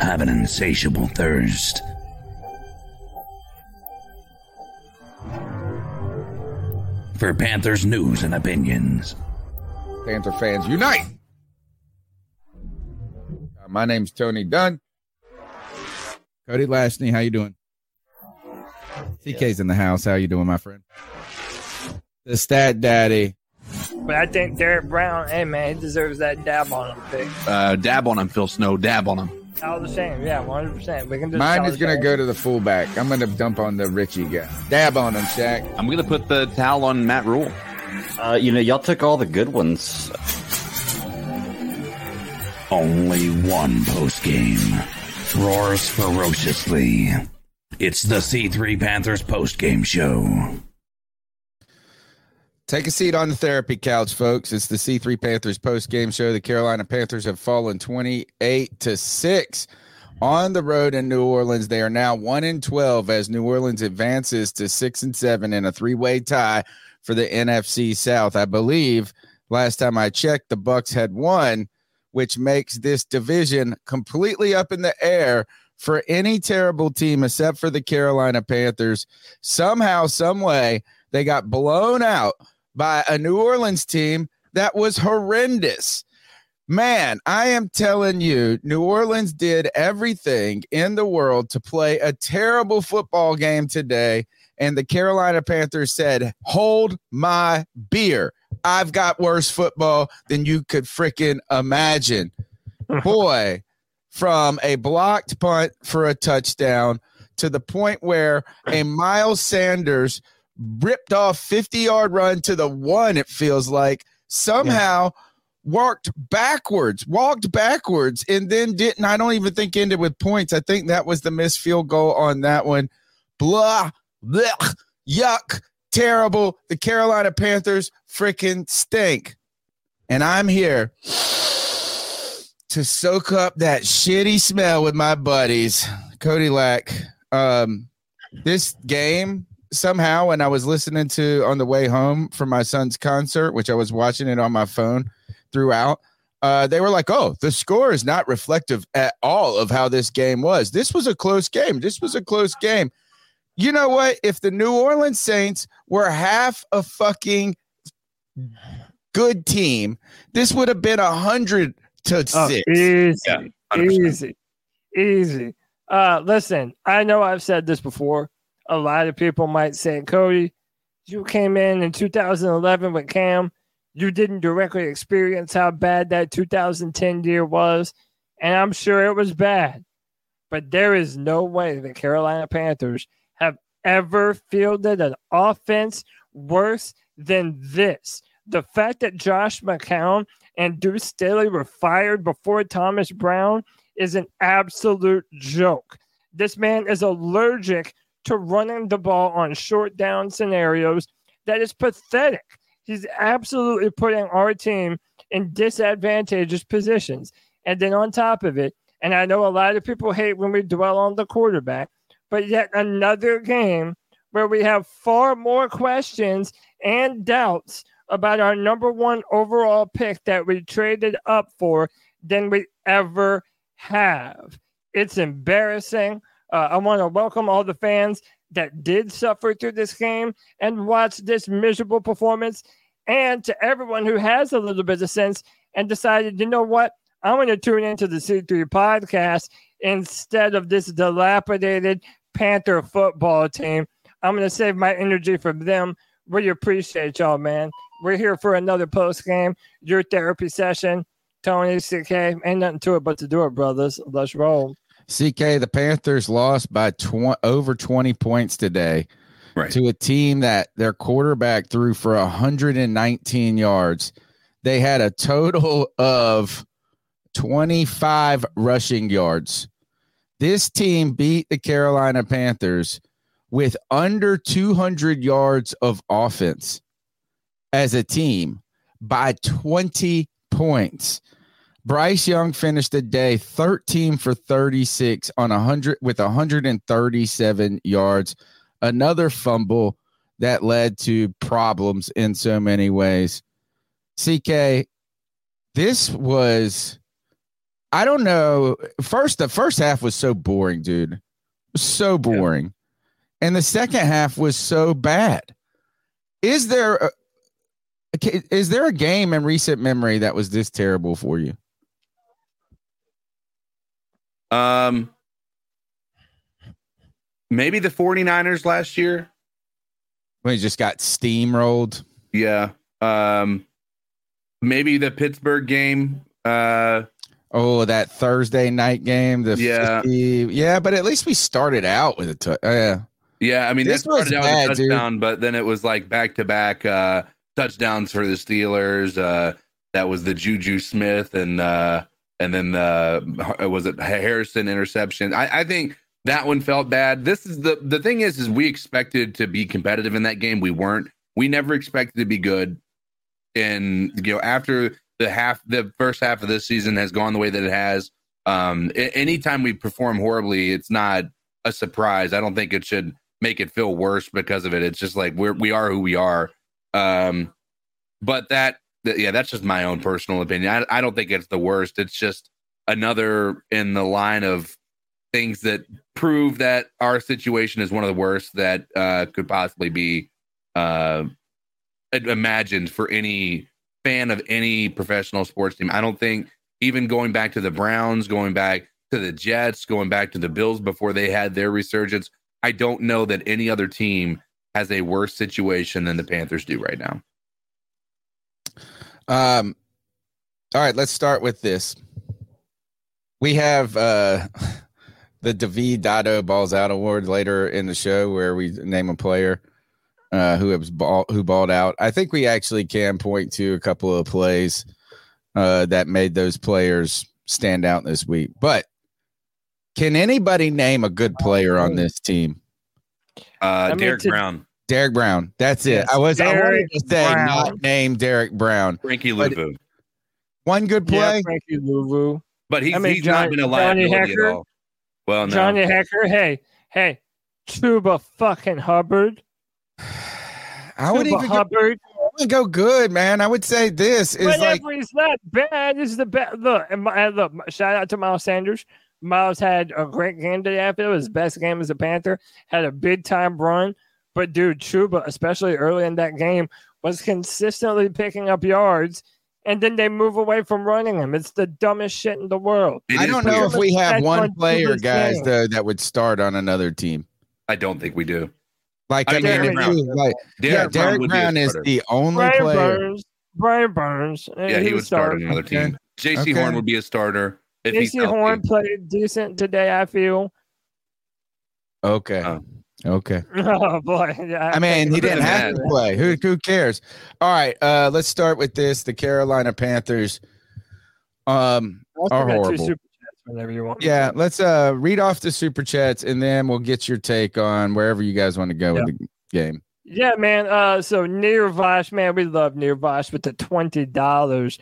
have an insatiable thirst. For Panthers news and opinions. Panther fans unite! Uh, my name's Tony Dunn. Cody Lashney, how you doing? TK's in the house. How you doing, my friend? The stat daddy. But I think Derrick Brown, hey man, he deserves that dab on him pick. Uh, dab on him, Phil Snow. Dab on him. All the same, yeah, one hundred percent. We can just Mine is gonna that. go to the fullback. I'm gonna dump on the Richie guy. Dab on him, Shaq. I'm gonna put the towel on Matt Rhule. Uh, you know, y'all took all the good ones. Only one post game roars ferociously. It's the C3 Panthers post game show. Take a seat on the therapy couch, folks. It's the C3 Panthers post game show. The Carolina Panthers have fallen 28 to 6 on the road in New Orleans. They are now 1 in 12 as New Orleans advances to 6 and 7 in a three way tie for the NFC South. I believe last time I checked, the Bucs had won, which makes this division completely up in the air for any terrible team except for the Carolina Panthers. Somehow, some way, they got blown out by a New Orleans team that was horrendous. Man, I am telling you, New Orleans did everything in the world to play a terrible football game today. And the Carolina Panthers said, Hold my beer. I've got worse football than you could freaking imagine. Boy, from a blocked punt for a touchdown to the point where a Miles Sanders ripped off 50 yard run to the one, it feels like somehow walked backwards, walked backwards, and then didn't. I don't even think ended with points. I think that was the missed field goal on that one. Blah, blech, yuck, terrible. The Carolina Panthers freaking stink. And I'm here to soak up that shitty smell with my buddies. Cody Lack. Um, this game somehow when I was listening to on the way home from my son's concert, which I was watching it on my phone throughout, uh, they were like, "Oh, the score is not reflective at all of how this game was. This was a close game. This was a close game." You know what? If the New Orleans Saints were half a fucking good team, this would have been a hundred to Oh, six. easy, Yeah, easy, easy. Uh, listen, I know I've said this before. A lot of people might say, Cody, you came in in 2011 with Cam. You didn't directly experience how bad that 2010 year was, and I'm sure it was bad. But there is no way the Carolina Panthers have ever fielded an offense worse than this. The fact that Josh McCown and Deuce Staley were fired before Thomas Brown is an absolute joke. This man is allergic to running the ball on short down scenarios. That is pathetic. He's absolutely putting our team in disadvantageous positions. And then on top of it, and I know a lot of people hate when we dwell on the quarterback, but yet another game where we have far more questions and doubts about our number one overall pick that we traded up for than we ever have. It's embarrassing. Uh, I want to welcome all the fans that did suffer through this game and watch this miserable performance, and to everyone who has a little bit of sense and decided, you know what, I'm going to tune into the C3 podcast instead of this dilapidated Panther football team. I'm going to save my energy for them. We appreciate y'all, man. We're here for another post game, your therapy session. Tony, CK, ain't nothing to it but to do it, brothers. Let's roll. CK, the Panthers lost by tw- over 20 points today Right. to a team that their quarterback threw for 119 yards. They had a total of 25 rushing yards. This team beat the Carolina Panthers with under 200 yards of offense as a team by 20 points. Bryce Young finished the day 13 for 36 on 100 with 137 yards. Another fumble that led to problems in so many ways. CK, this was I don't know. First, the first half was so boring, dude. So boring. And the second half was so bad. Is there a, is there a game in recent memory that was this terrible for you? Um, maybe the 49ers last year. When he just got steamrolled. Yeah. Um, maybe the Pittsburgh game. Uh, oh, that Thursday night game. The Yeah. 50 yeah, but at least we started out with a t- uh, yeah. yeah, I mean, This that started was out bad, with a dude. touchdown, but then it was like back to back uh touchdowns for the Steelers. Uh, that was the Juju Smith and uh, and then the was it Harrison interception? I, I think that one felt bad. This is the the thing is is we expected to be competitive in that game. We weren't. We never expected to be good. And you know, after the half, the first half of this season has gone the way that it has. Um, anytime we perform horribly, it's not a surprise. I don't think it should make it feel worse because of it. It's just like we're we are who we are. Um, but that, yeah, that's just my own personal opinion. I, I don't think it's the worst. It's just another in the line of things that prove that our situation is one of the worst that uh, could possibly be uh, imagined for any fan of any professional sports team. I don't think even going back to the Browns, going back to the Jets, going back to the Bills before they had their resurgence, I don't know that any other team has a worse situation than the Panthers do right now. Um, all right, let's start with this. We have uh the David Dado Balls Out Award later in the show where we name a player uh who has ball who balled out. I think we actually can point to a couple of plays uh that made those players stand out this week. But can anybody name a good player on this team? Uh, mean, Derrick to- Brown, Derrick Brown. That's it. Yes, I was I wanted Derrick to say Brown. not name Derrick Brown. Frankie But- Luvu, One good Yeah, play. Frankie Luvu. but he's, I mean, he's John- not been a Johnny liability Hekker? at all. Well, no, Johnny Hekker. Hey, hey, Chuba fucking Hubbard. I would Tuba even go, I would go good, man. I would say this is like Whatever, he's not bad. This is the best. Look, and my, look. Shout out to Miles Sanders. Miles had a great game today. I feel it was his best game as a Panther. Had a big time run, but dude, Chuba, especially early in that game, was consistently picking up yards, and then they move away from running him. It's the dumbest shit in the world. It I don't know weird. if we have That's one player, guys, though, that would start on another team. I don't think we do. Like I I, mean, mean, Brown. like Derrick yeah, Derrick would be a Brown is the only Brian player. Burns. Brian Burns. Yeah, he would start on another Okay. team. Jaycee Okay. Horn would be a starter if he's Jaycee. Horn played decent today. I feel. Okay. Oh. Okay. Oh boy. Yeah, I mean, he didn't have to play. Who who cares? All right. Uh let's start with this. The Carolina Panthers um are horrible. super chats whenever you want. Yeah, let's uh read off the super chats and then we'll get your take on wherever you guys want to go with the game. Yeah, man. Uh, so Near Vosh, man, we love Near Vosh with the twenty dollars.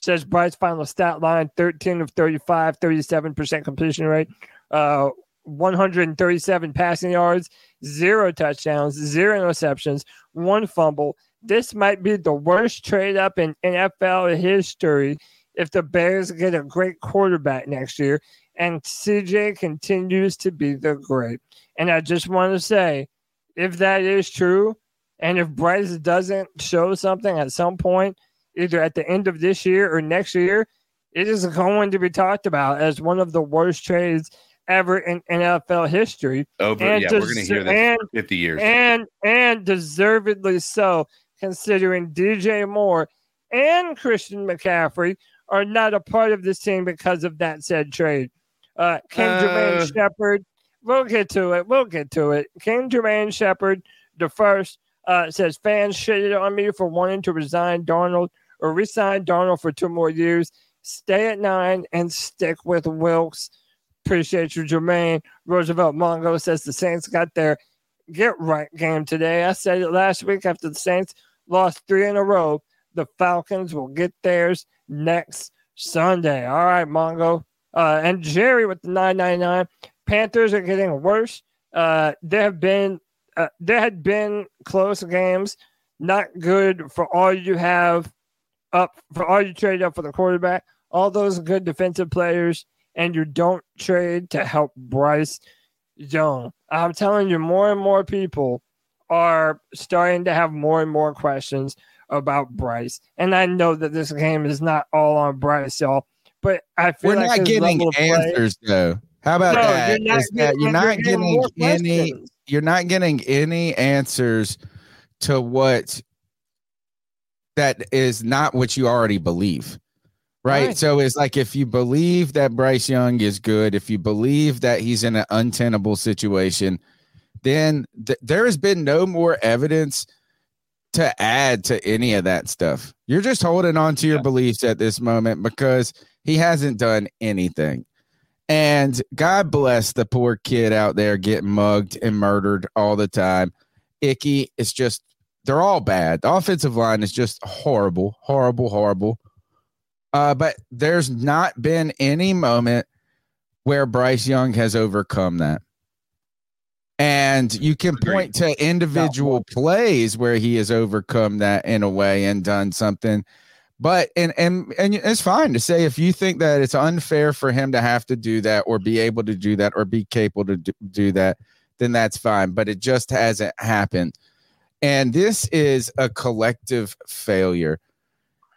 Says Bryce final stat line: thirteen of 35, 37 percent completion rate, uh, one hundred and thirty-seven passing yards, zero touchdowns, zero interceptions, one fumble. This might be the worst trade up in NFL history if the Bears get a great quarterback next year and CJ continues to be the great. And I just want to say, if that is true, and if Bryce doesn't show something at some point, either at the end of this year or next year, it is going to be talked about as one of the worst trades ever in NFL history. Over, And yeah, we're going to hear this and- for 50 years. And and deservedly so, considering DJ Moore and Christian McCaffrey are not a part of this team because of that said trade. Uh, King Uh. Jermaine Shepard, we'll get to it. We'll get to it. King Jermaine Shepard, the first, uh, says fans shitted on me for wanting to resign Donald or resign Donald for two more years. Stay at nine and stick with Wilks. Appreciate you, Jermaine. Roosevelt Mongo says the Saints got their get right game today. I said it last week after the Saints lost three in a row. The Falcons will get theirs next Sunday. All right, Mongo. Uh, and Jerry with the 999. Panthers are getting worse. Uh, there have been uh, there had been close games, not good for all you have up for all you trade up for the quarterback, all those good defensive players, and you don't trade to help Bryce Young. I'm telling you, more and more people are starting to have more and more questions about Bryce. And I know that this game is not all on Bryce, y'all, but I feel We're like not getting of play- answers though. How about No, that? you're not Is that getting- you're not getting getting any questions. you're not getting any answers to what that is not what you already believe. Right? Right. So it's like if you believe that Bryce Young is good, if you believe that he's in an untenable situation, then th- there has been no more evidence to add to any of that stuff. You're just holding on to your Yeah. beliefs at this moment because he hasn't done anything. And God bless the poor kid out there getting mugged and murdered all the time. Ickey is just, they're all bad. The offensive line is just horrible, horrible, horrible. Uh, but there's not been any moment where Bryce Young has overcome that. And you can Agreed. point to individual plays where he has overcome that in a way and done something. But and and and it's fine to say if you think that it's unfair for him to have to do that or be able to do that or be capable to do, do that, then that's fine. But it just hasn't happened. And this is a collective failure.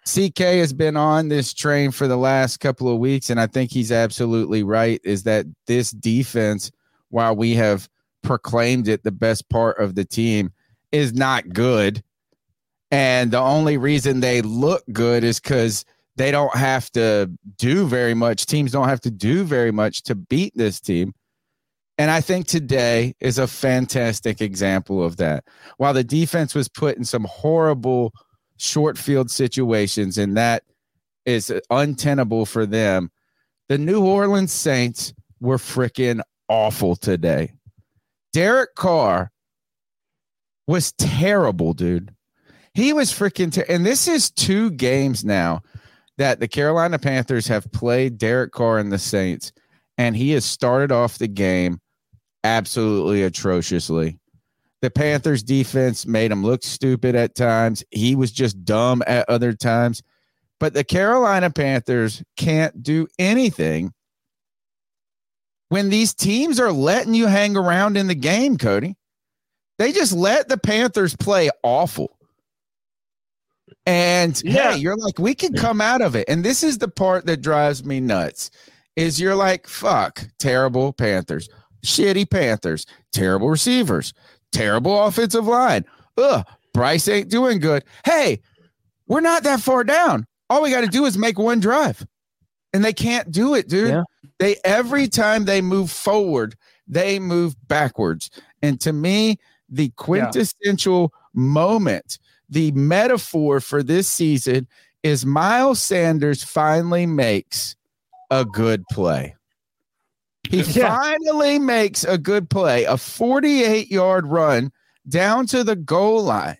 CK has been on this train for the last couple of weeks, and I think he's absolutely right. Is that this defense, while we have proclaimed it the best part of the team, is not good. And the only reason they look good is because they don't have to do very much. Teams don't have to do very much to beat this team. And I think today is a fantastic example of that. While the defense was put in some horrible short field situations, and that is untenable for them, the New Orleans Saints were freaking awful today. Derek Carr was terrible, dude. He was freaking ter- and this is two games now that the Carolina Panthers have played Derek Carr and the Saints, and he has started off the game absolutely atrociously. The Panthers defense made him look stupid at times. He was just dumb at other times. But the Carolina Panthers can't do anything when these teams are letting you hang around in the game, Cody. They just let the Panthers play awful. And Yeah. hey, you're like, we can come out of it. And this is the part that drives me nuts. Is you're like, fuck, terrible Panthers, shitty Panthers, terrible receivers, terrible offensive line. Ugh, Bryce ain't doing good. Hey, we're not that far down. All we got to do is make one drive. And they can't do it, dude. Yeah. They every time they move forward, they move backwards. And to me, the quintessential moment, the metaphor for this season is Miles Sanders finally makes a good play. He Yeah. finally makes a good play, a 48 yard run down to the goal line.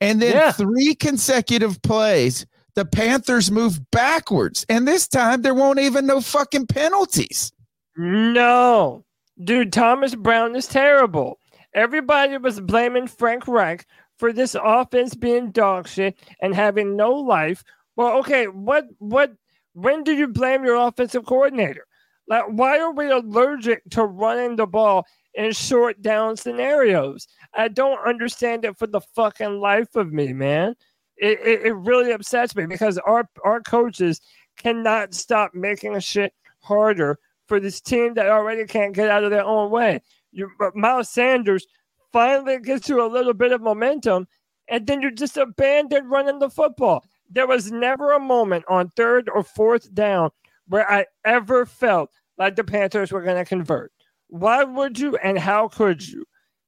And then Yeah. three consecutive plays, the Panthers move backwards. And this time there won't even no fucking penalties. No, dude, Thomas Brown is terrible. Everybody was blaming Frank Reich for this offense being dog shit and having no life. Well, okay, what, what, when do you blame your offensive coordinator? Like, why are we allergic to running the ball in short down scenarios? I don't understand it for the fucking life of me, man. It, it, it really upsets me because our our coaches cannot stop making a shit harder for this team that already can't get out of their own way. You, Miles Sanders finally gets you a little bit of momentum, and then you're just abandon running the football. There was never a moment on third or fourth down where I ever felt like the Panthers were going to convert. Why would you and how could you?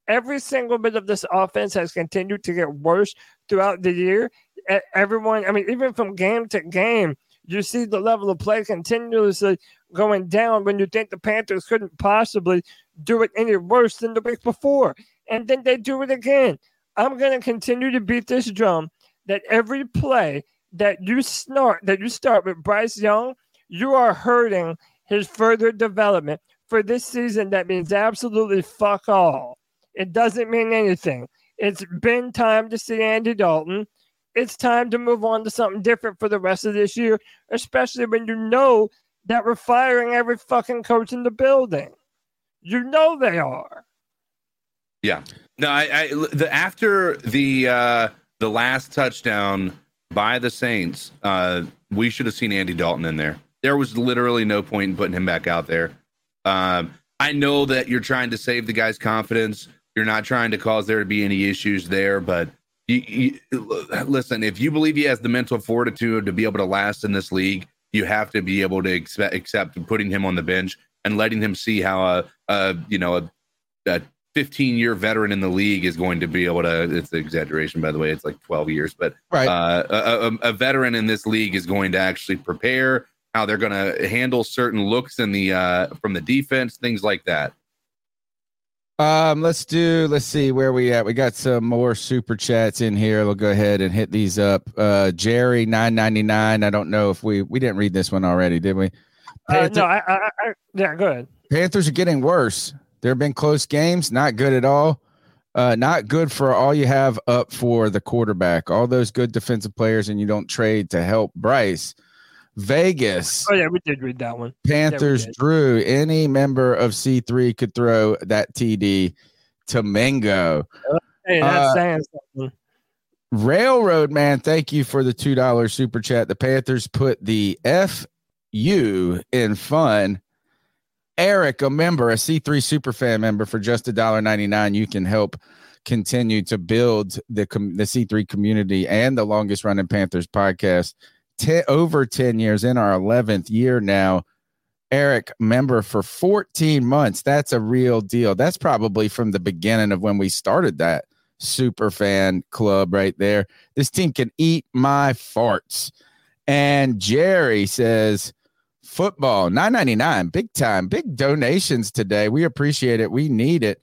Every single bit of this offense has continued to get worse throughout the year. Everyone, I mean, even from game to game, you see the level of play continuously going down when you think the Panthers couldn't possibly do it any worse than the week before. And then they do it again. I'm going to continue to beat this drum that every play that you snort, that you start with Bryce Young, you are hurting his further development for this season. That means absolutely fuck all. It doesn't mean anything. It's been time to see Andy Dalton. It's time to move on to something different for the rest of this year, especially when you know that we're firing every fucking coach in the building. You know they are. Yeah. No, I, I the after the uh the last touchdown by the Saints, uh we should have seen Andy Dalton in there. There was literally no point in putting him back out there. Um I know that you're trying to save the guy's confidence. You're not trying to cause there to be any issues there, but you, you, listen, if you believe he has the mental fortitude to be able to last in this league, you have to be able to accept, accept putting him on the bench and letting him see how a, a you know a, a 15 year veteran in the league is going to be able to it's an exaggeration by the way it's like 12 years but Right. uh, a, a veteran in this league is going to actually prepare how they're going to handle certain looks in the uh, from the defense things like that Um, let's do. Let's see where we at. We got some more super chats in here. We'll go ahead and hit these up. Uh, Jerry nine ninety nine. I don't know if we we didn't read this one already, did we? Uh, no, I, I, I, yeah, go ahead. Panthers are getting worse. There have been close games, not good at all. Uh, not good for all you have up for the quarterback. All those good defensive players, and you don't trade to help Bryce. Vegas. Oh yeah, we did read that one. Panthers did. drew. Any member of C3 could throw that TD to Mingo. Hey, that's Uh, saying something. Railroad man, thank you for the two dollar super chat. The Panthers put the FU in fun. Eric, a member, a C3 super fan member for just a dollar ninety nine. You can help continue to build the com- the C3 community and the longest running Panthers podcast. Ten, over 10 years in our 11th year now. Eric, member for 14 months. That's a real deal. That's probably from the beginning of when we started that super fan club right there. This team can eat my farts. And Jerry says, football 999 big time big donations today we appreciate it we need it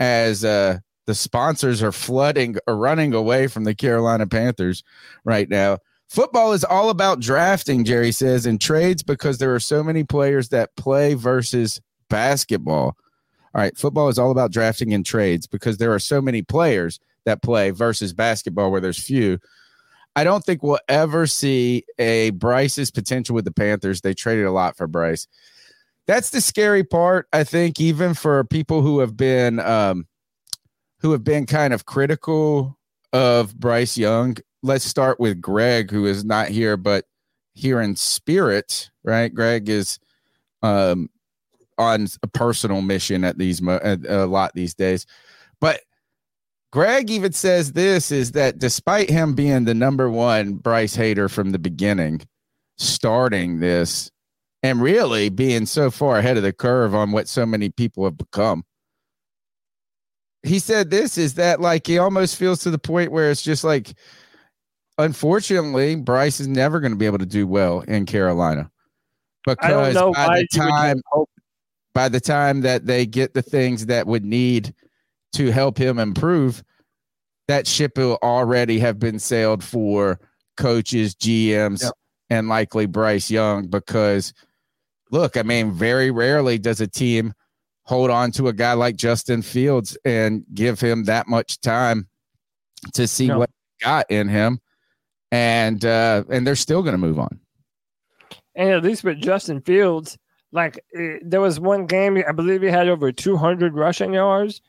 as uh the sponsors are flooding running away from the carolina panthers right now football is all about drafting jerry says and trades because there are so many players that play versus basketball all right football is all about drafting and trades because there are so many players that play versus basketball where there's few I don't think we'll ever see a Bryce's potential with the Panthers. They traded a lot for Bryce. That's the scary part, I think, even for people who have been um, who have been kind of critical of Bryce Young. Let's start with Greg, who is not here, but here in spirit, right? Greg is um, on a personal mission at these at a lot these days, but Greg even says this is that despite him being the number one Bryce hater from the beginning, starting this and really being so far ahead of the curve on what so many people have become. He said this is that like he almost feels to the point where it's just like, unfortunately, Bryce is never going to be able to do well in Carolina because by the time by the time that they get the things that would need to help him improve, that ship will already have been sailed for coaches, GMs, Yep. and likely Bryce Young. Because look, I mean, very rarely does a team hold on to a guy like Justin Fields and give him that much time to see No. what got in him. And uh, and they're still going to move on. And at least with Justin Fields, like eh, there was one game, I believe he had over 200 rushing yards.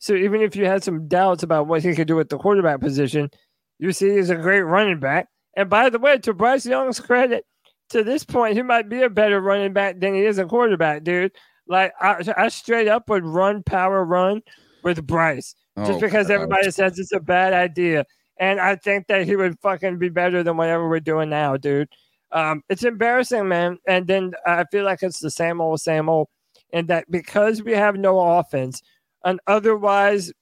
So even if you had some doubts about what he could do at the quarterback position, you see he's a great running back. And by the way, to Bryce Young's credit, to this point, he might be a better running back than he is a quarterback, dude. Like I, I straight up would run power run with Bryce just Oh, because God. everybody says it's a bad idea. And I think that he would fucking be better than whatever we're doing now, dude. Um, it's embarrassing, man. And then I feel like it's the same old, same old. And that because we have no offense, an otherwise,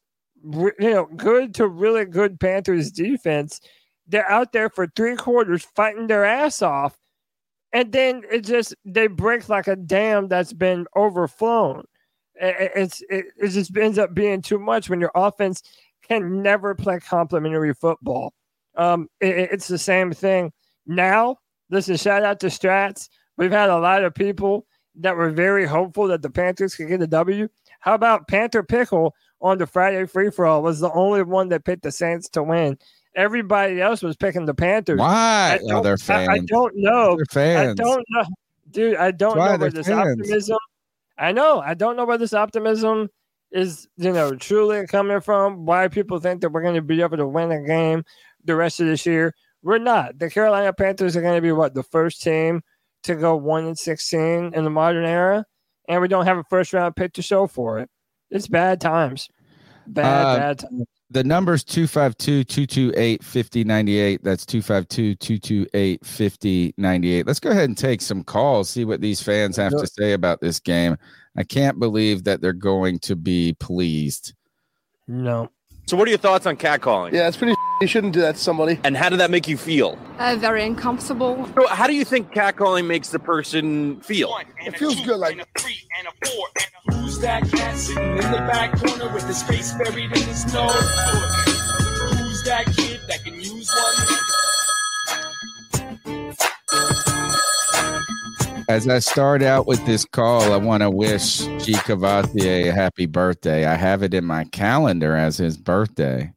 you know, good to really good Panthers defense, they're out there for three quarters fighting their ass off. and then it just they break like a dam that's been overflown. It's it, it just ends up being too much when your offense can never play complementary football. Um, it- it- it's the same thing now. Listen, shout out to Strats. We've had a lot of people that were very hopeful that the Panthers could get a W. How about Panther Pickle on the Friday free for all was the only one that picked the Saints to win. Everybody else was picking the Panthers. Why? I Oh, don't- they're I, I don't know. I don't know, dude. I don't That's know where this fans. optimism. I know. I don't know where this optimism is. You know, truly coming from. Why people think that we're going to be able to win a game the rest of this year? We're not. The Carolina Panthers are going to be what the first team to go one and sixteen in the modern era, and we don't have a first round pick to show for it. It's bad times. Bad, Uh, bad times. The number's 252 228 5098. That's 252 228 5098. Let's go ahead and take some calls, see what these fans have to say about this game. I can't believe that they're going to be pleased. No. So, what are your thoughts on catcalling? Yeah, it's pretty. You shouldn't do that to somebody. And how did that make you feel? Uh, very uncomfortable. So, how do you think catcalling makes the person feel? It feels good. Like Who's that cat sitting in the back corner with his face buried in his nose? Who's that kid that can use one? As I start out with this call, I want to wish G. Cavatier a happy birthday. I have it in my calendar as his birthday.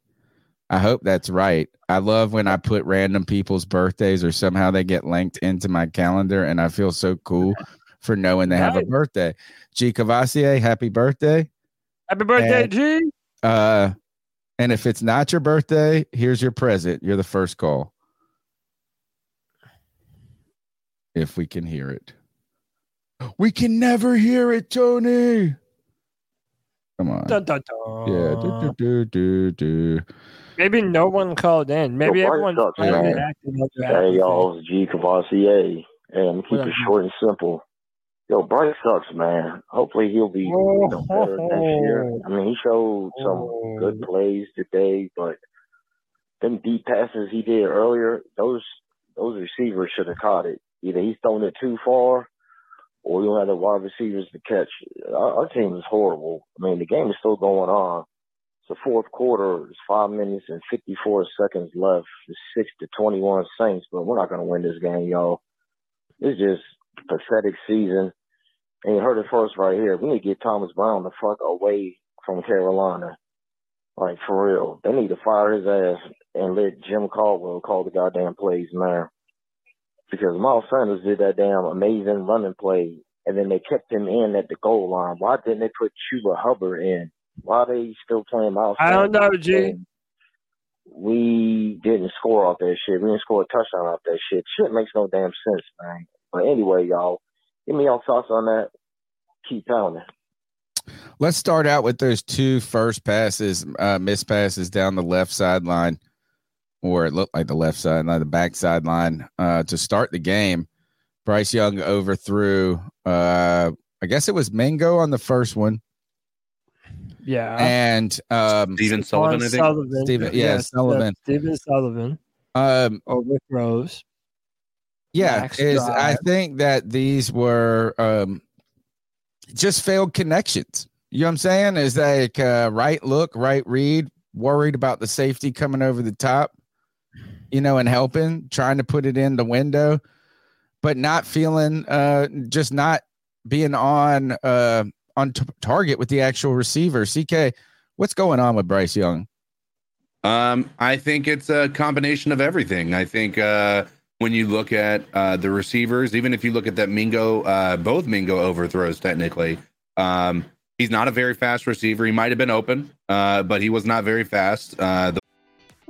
I hope that's right. I love when I put random people's birthdays or somehow they get linked into my calendar, and I feel so cool for knowing they have a birthday. G. Cavatier, happy birthday. Happy birthday, And- G. Uh, and if it's not your birthday, here's your present. You're the first call. If we can hear it. We can never hear it, Tony. Come on. Dun, dun, dun. Yeah. Do, do, do, do, do. Maybe no one called in. Maybe Yo, everyone sucks, tried to man. act like they're Hey, y'all, it's G Cavassier. And I'm keep it short and simple. Yo, Bryce sucks, man. Hopefully he'll be you know, better next year. I mean, he showed some good plays today, but them deep passes he did earlier, those those receivers should have caught it. Either he's thrown it too far, or you don't have the wide receivers to catch. Our, our team is horrible. I mean, the game is still going on. It's the fourth quarter. It's five minutes and 54 seconds left. It's six to 21 Saints, but we're not going to win this game, y'all. It's just pathetic season. And you heard it first right here. We need to get Thomas Brown the fuck away from Carolina. Like, for real. They need to fire his ass and let Jim Caldwell call the goddamn plays, man. Because Miles Sanders did that damn amazing running play, and then they kept him in at the goal line. Why didn't they put Chuba Hubbard in? Why are they still playing Miles I don't know, Sanders? G. We didn't score off that shit. We didn't score a touchdown off that shit. Shit makes no damn sense, man. But anyway, y'all, give me your thoughts on that. Keep pounding. Let's start out with those two first passes, uh, missed passes down the left sideline, or it looked like the left side, not the back sideline, uh, to start the game. Bryce Young overthrew, uh, I guess it was Mingo on the first one, Yeah. and um, Stephen Sullivan, I think. Sullivan. Stephen- yeah, Yes, Sullivan. Stephen Sullivan um, or Rick Rose. Yeah, Max is I think that these were um just failed connections. You know what I'm saying? Is like uh, right look, right read, worried about the safety coming over the top, you know, and helping, trying to put it in the window, but not feeling uh just not being on uh on t- target with the actual receiver. CK, what's going on with Bryce Young? Um, I think it's a combination of everything. I think uh, when you look at uh, the receivers, even if you look at that Mingo, uh, both Mingo overthrows technically, um, he's not a very fast receiver. He might have been open, uh, but he was not very fast. Uh, the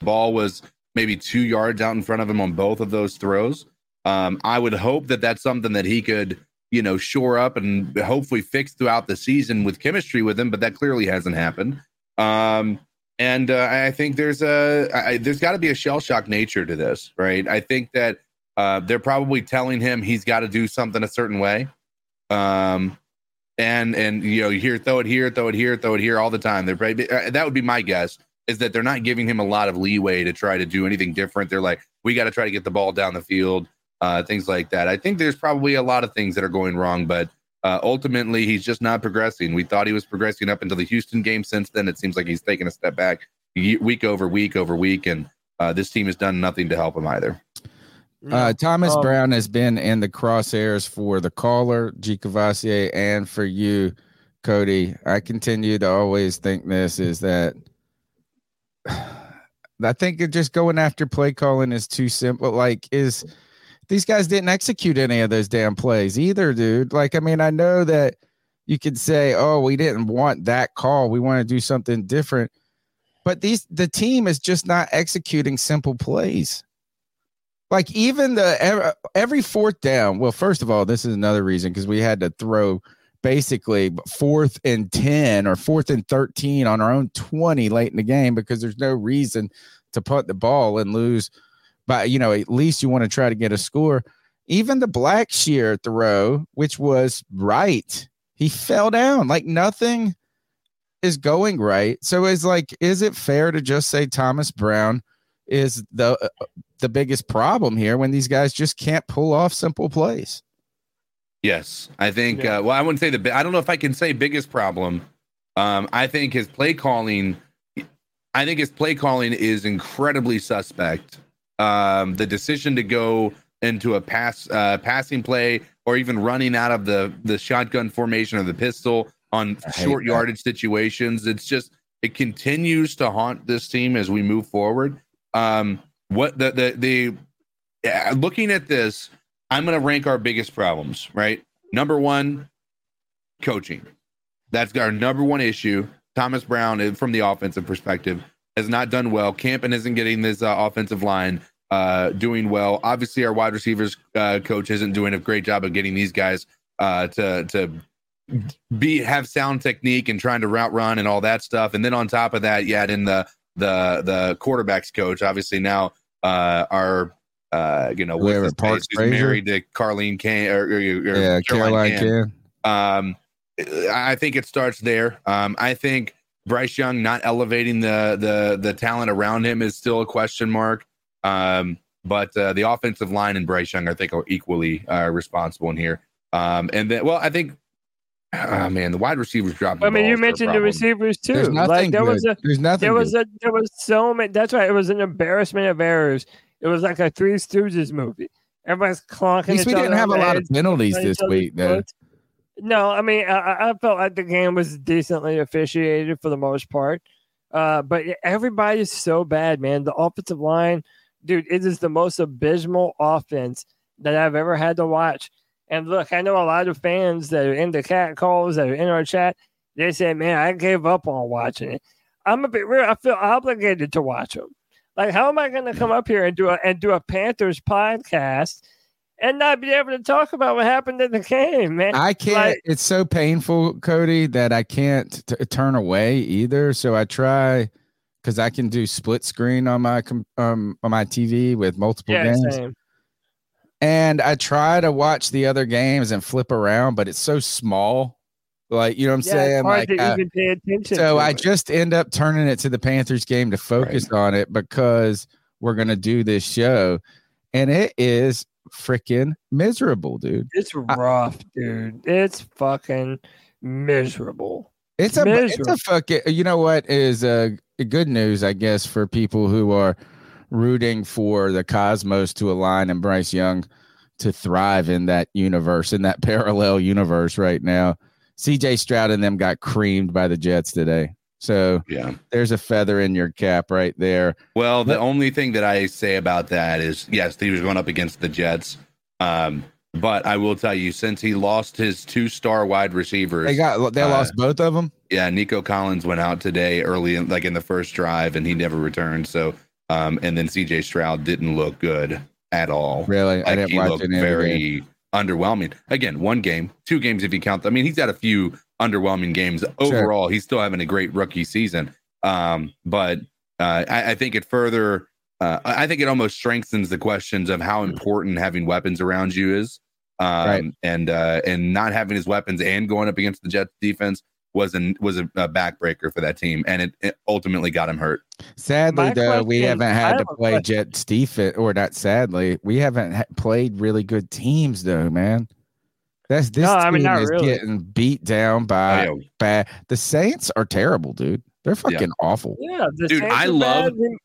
Ball was maybe two yards out in front of him on both of those throws. Um, I would hope that that's something that he could, you know, shore up and hopefully fix throughout the season with chemistry with him, but that clearly hasn't happened. Um, and uh, I think there's a I, there's got to be a shell shock nature to this, right? I think that uh, they're probably telling him he's got to do something a certain way. Um, and and you know, you hear throw it here, throw it here, throw it here all the time. They're probably, uh, that would be my guess is that they're not giving him a lot of leeway to try to do anything different. They're like, we got to try to get the ball down the field, uh, things like that. I think there's probably a lot of things that are going wrong, but uh, ultimately he's just not progressing. We thought he was progressing up until the Houston game. Since then, it seems like he's taken a step back week over week over week, and uh, this team has done nothing to help him either. Uh, Thomas Um, Brown has been in the crosshairs for the caller, G. Cavassier, and for you, Cody. I continue to always think this is that I think just going after play calling is too simple. Like, is these guys didn't execute any of those damn plays either, dude. Like, I mean, I know that you could say, oh, we didn't want that call. We want to do something different. But these the team is just not executing simple plays like even the every fourth down well first of all this is another reason because we had to throw basically fourth and 10 or fourth and 13 on our own 20 late in the game because there's no reason to punt the ball and lose. But you know at least you want to try to get a score. Even the Blackshear throw which was right he fell down. Like nothing is going right. So it's like is it fair to just say thomas brown is the uh, the biggest problem here when these guys just can't pull off simple plays. Yes, I think. Yeah. Uh, well, I wouldn't say the. I don't know if I can say biggest problem. Um, I think his play calling. I think his play calling is incredibly suspect. Um, the decision to go into a pass uh, passing play or even running out of the the shotgun formation or the pistol on short that. yardage situations. It's just it continues to haunt this team as we move forward. Um, what the the the yeah, looking at this, I'm going to rank our biggest problems. Right, number one, coaching. That's our number one issue. Thomas Brown, uh, from the offensive perspective, has not done well. Campen isn't getting this uh, offensive line uh, doing well. Obviously, our wide receivers uh, coach isn't doing a great job of getting these guys uh, to to be have sound technique and trying to route run and all that stuff. And then on top of that, you add in the the the quarterbacks coach. Obviously now uh, our uh, you know what's Whoever, his Parks face, who's Frazier? married to Carlene Kane or, or, or Yeah, Caroline Cain. can. Um, I think it starts there. Um, I think Bryce Young not elevating the the the talent around him is still a question mark. Um, but uh, the offensive line and Bryce Young, I think, are equally uh, responsible in here. Um, and then, well, I think, oh man, the wide receivers dropped. I mean, you balls are mentioned the receivers too. There's nothing like there good. was a There's nothing there was good. a there was so many. That's right. It was an embarrassment of errors. It was like a Three Stooges movie. Everybody's clonking. At least we didn't have a lot of penalties this week, though. No, I mean, I- I, I felt like the game was decently officiated for the most part. Uh, but everybody's so bad, man. The offensive line, dude, it is the most abysmal offense that I've ever had to watch. And look, I know a lot of fans that are in the cat calls that are in our chat. They say, "Man, I gave up on watching it." I'm a bit real. I feel obligated to watch them. Like, how am I going to come up here and do a and do a Panthers podcast and not be able to talk about what happened in the game, man? I can't. Like, it's so painful, Cody, that I can't t- turn away either. So I try because I can do split screen on my com- um on my TV with multiple yeah, games, same. and I try to watch the other games and flip around, but it's so small. Like you know what I'm Yeah, saying? Like, to I- attention. so to I it. just end up turning it to the Panthers game to focus on it because we're gonna do this show, and it is freaking miserable, dude. It's rough, dude. It's fucking miserable. It's a it's a fucking. You know what is uh, good news, I guess, for people who are rooting for the Cosmos to align and Bryce Young to thrive in that universe, in that parallel universe right now. CJ Stroud and them got creamed by the Jets today. So Yeah. there's a feather in your cap right there. Well, the only thing that I say about that is yes, he was going up against the Jets. Um, but I will tell you, since he lost his two star wide receivers, They got they uh, lost both of them. Yeah, Nico Collins went out today early, in, like in the first drive, and he never returned. So, um, and then CJ Stroud didn't look good. at all. Really, I didn't he watch looked game. Underwhelming. Again, one game, two games if you count. I mean, he's had a few underwhelming games. Overall, he's still having a great rookie season. Um, but uh, I, I think it further. Uh, I I think it almost strengthens the questions of how important having weapons around you is, um, Right. and uh, and not having his weapons and going up against the Jets defense was an was a, a backbreaker for that team, and it, it ultimately got him hurt. Sadly, My though, we haven't had to play question. Jets defense, or not. Sadly, we haven't ha- played really good teams, though, man. That's this No, I team mean, is really. getting beat down by Oh, yeah. bad. The Saints are terrible, dude. They're fucking awful. Yeah, the Dude, Saints I are love- bad.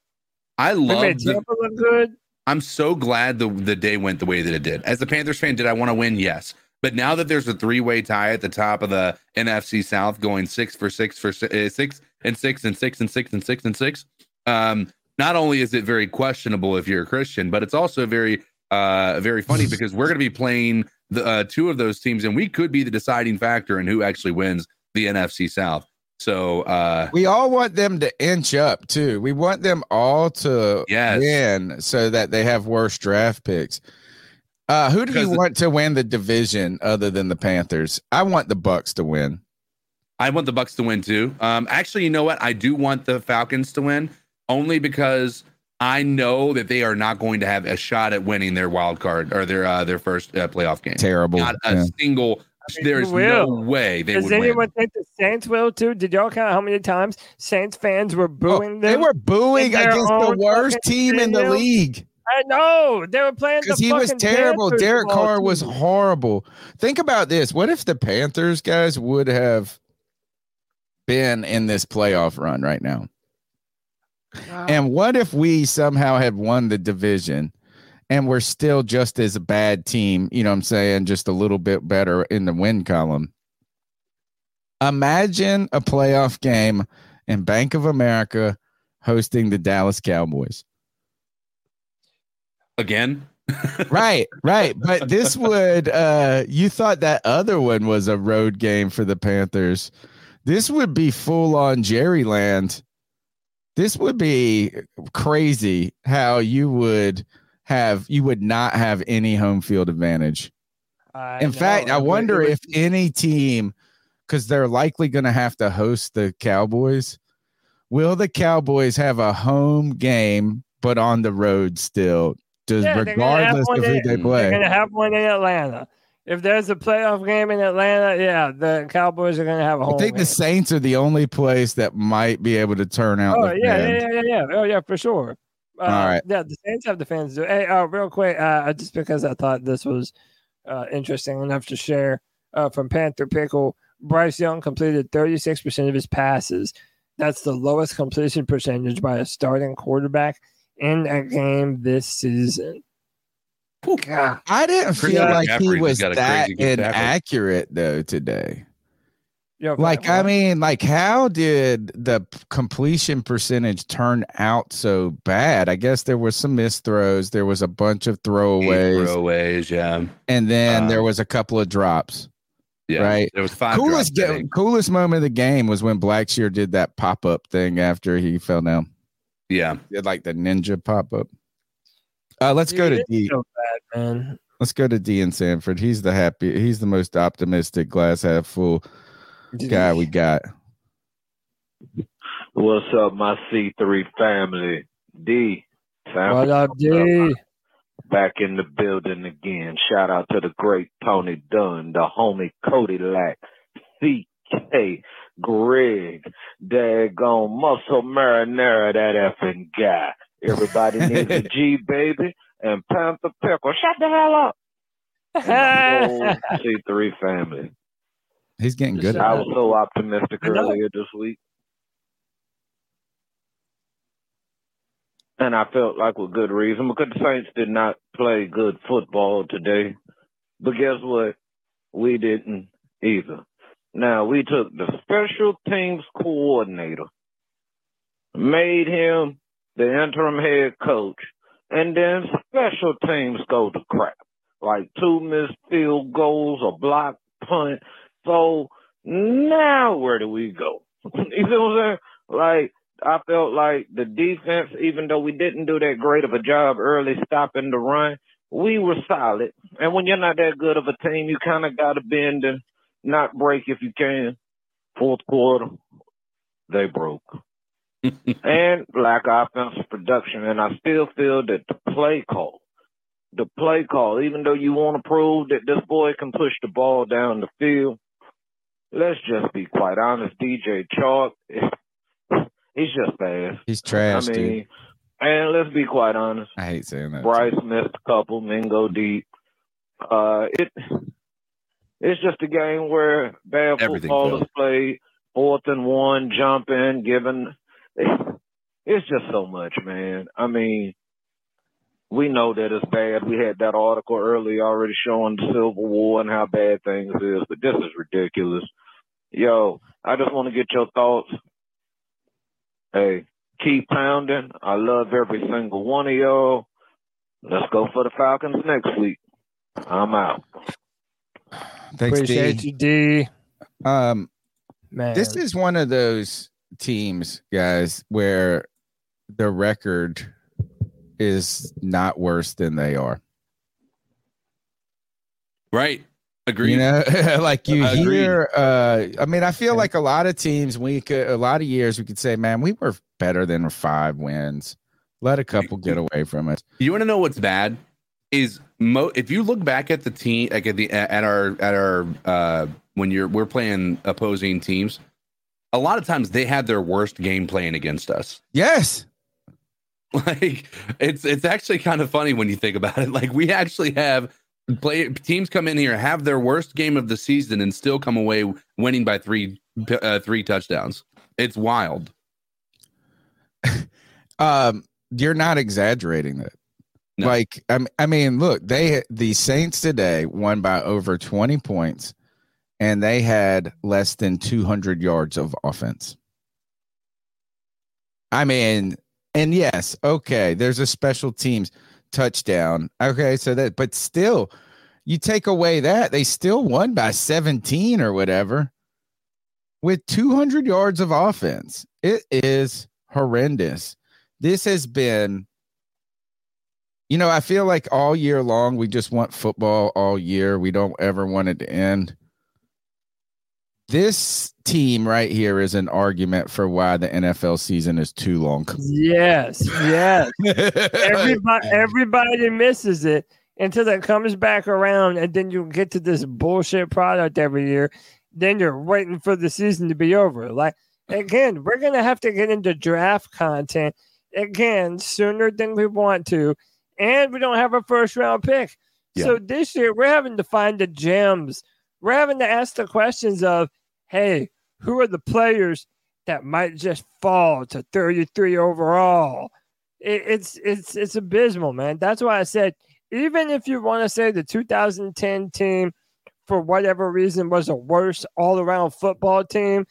I we love made the, Tampa look good. I'm so glad the the day went the way that it did. As a Panthers fan, did I want to win? Yes. But now that there's a three way tie at the top of the NFC South, going six for six for si- uh, six and six and six and six and six and six, um, not only is it very questionable if you're a Christian, but it's also very uh very funny because we're going to be playing the uh, two of those teams, and we could be the deciding factor in who actually wins the NFC South. So uh We all want them to inch up too. We want them all to Yes. win so that they have worse draft picks. Uh, who do you Because the- want to win the division other than the Panthers? I want the Bucs to win. I want the Bucs to win too. Um, actually, you know what? I do want the Falcons to win only because I know that they are not going to have a shot at winning their wild card or their uh, their first uh, playoff game. Terrible. Not a Yeah. single. There is no way they Does would anyone win. think the Saints will too? Did y'all count how many times Saints fans were Oh, booing they were booing against the worst team in the stadium? league I know they were playing because he was terrible. Panthers Derek Carr was horrible. Think about this. What if the Panthers guys would have been in this playoff run right now? And what if we somehow had won the division and we're still just as a bad team, you know what I'm saying, just a little bit better in the win column? Imagine a playoff game in Bank of America hosting the Dallas Cowboys. Again, right, right. But this would uh you thought that other one was a road game for the Panthers. This would be full on Jerryland. This would be crazy how you would have you would not have any home field advantage. I In fact, I wonder if any team, because they're likely going to have to host the Cowboys, will the Cowboys have a home game but on the road still? Does Yeah, they're gonna have regardless of who they play? They're gonna have one in Atlanta. If there's a playoff game in Atlanta, yeah, the Cowboys are gonna have a I home. think the. Saints are the only place that might be able to turn out. Oh yeah, fans. yeah, yeah, yeah, yeah. Oh yeah, for sure. Uh, All right. Yeah, the Saints have the fans do. Hey, uh, real quick, uh, just because I thought this was uh, interesting enough to share uh, from Panther Pickle. Bryce Young completed 36% of his passes. That's the lowest completion percentage by a starting quarterback in a game this season. God. I didn't Christian feel like he was that crazy good tackle. inaccurate though today. Yeah, Like, I mean, like, how did the completion percentage turn out so bad? I guess there was some missed throws. There was a bunch of throwaways, throwaways, yeah, and then there Um, was a couple of drops. yeah. Right. There was five. coolest, drops, I ga- think. coolest moment of the game was when Blackshear did that pop up thing after he fell down. Yeah, Did like the ninja pop up. Uh, let's go to D. so bad, man. Let's go to D in Sanford. He's the happy. He's the most optimistic, glass half full guy we got. What's up, my C3 family? D. San What up, D? Back in the building again. Shout out to the great Tony Dunn, the homie Cody Lac, CK, Greg, daggone muscle marinara, that effing guy. Everybody needs a G, baby, and Panther Pickle. Shut the hell up. The whole C3 family. He's getting good. I was so optimistic earlier this week. And I felt like with good reason because the Saints did not play good football today. But guess what? We didn't either. Now we took the special teams coordinator, made him the interim head coach, and then special teams go to crap. Like two missed field goals, a block punt. So now where do we go? you see what I'm saying? Like I felt like the defense, even though we didn't do that great of a job early stopping the run, we were solid. And when you're not that good of a team, you kind of got to bend and not break if you can. Fourth quarter, they broke. and lack of offensive production. And I still feel that the play call, the play call, even though you want to prove that this boy can push the ball down the field, let's just be quite honest. DJ Chark, he's just fast. He's trash, I mean, dude. and let's be quite honest. I hate saying that. Bryce missed a couple, Mingo deep. Uh, it it's just a game where bad Everything football is played, fourth and one, jumping, giving. It's just so much, man. I mean, we know that it's bad. We had that article early already showing the Civil War and how bad things is, but this is ridiculous. Yo, I just want to get your thoughts. Hey, keep pounding. I love every single one of y'all. Let's go for the Falcons next week. I'm out. Thanks, Appreciate D. you, D. Um, Man, this is one of those teams, guys, where the record is not worse than they are. Right. Agreed. You know, like you Agreed. hear. Uh, I mean, I feel like a lot of teams, we could, a lot of years, we could say, man, we were better than five wins. Let a couple get away from us. You want to know what's bad? Is mo if you look back at the team, like at the at our at our uh when you're we're playing opposing teams, a lot of times they had their worst game playing against us. Yes. Like it's it's actually kind of funny when you think about it. Like we actually have play teams come in here have their worst game of the season and still come away winning by three uh, three touchdowns. It's wild. Um, you're not exaggerating that. No. Like, I mean, look, they the Saints today won by over 20 points, and they had less than 200 yards of offense. I mean, and yes, okay, there's a special teams touchdown. Okay, so that, but still, you take away that, they still won by 17 or whatever with 200 yards of offense. It is horrendous. This has been, you know, I feel like all year long, we just want football all year. We don't ever want it to end. This team right here is an argument for why the NFL season is too long. Yes, yes. everybody, everybody misses it until it comes back around, and then you get to this bullshit product every year. Then you're waiting for the season to be over. Like again, we're gonna have to get into draft content again sooner than we want to, and we don't have a first round pick. So this year we're having to find the gems. We're having to ask the questions of, hey, who are the players that might just fall to 33 overall? It, it's it's it's abysmal, man. That's why I said even if you want to say the 2010 team for whatever reason was a worse all-around football team,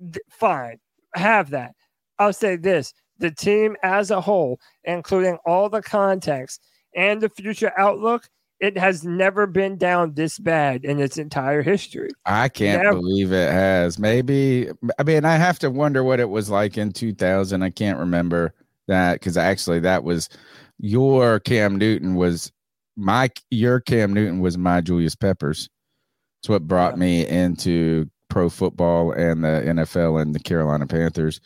th- fine, have that. I'll say this: the team as a whole, including all the context and the future outlook, it has never been down this bad in its entire history. I can't Never. believe it has. Maybe I mean I have to wonder what it was like in 2000. I can't remember that because actually that was your Cam Newton was my your Cam Newton was my Julius Peppers. It's what brought me into pro football and the NFL and the Carolina Panthers.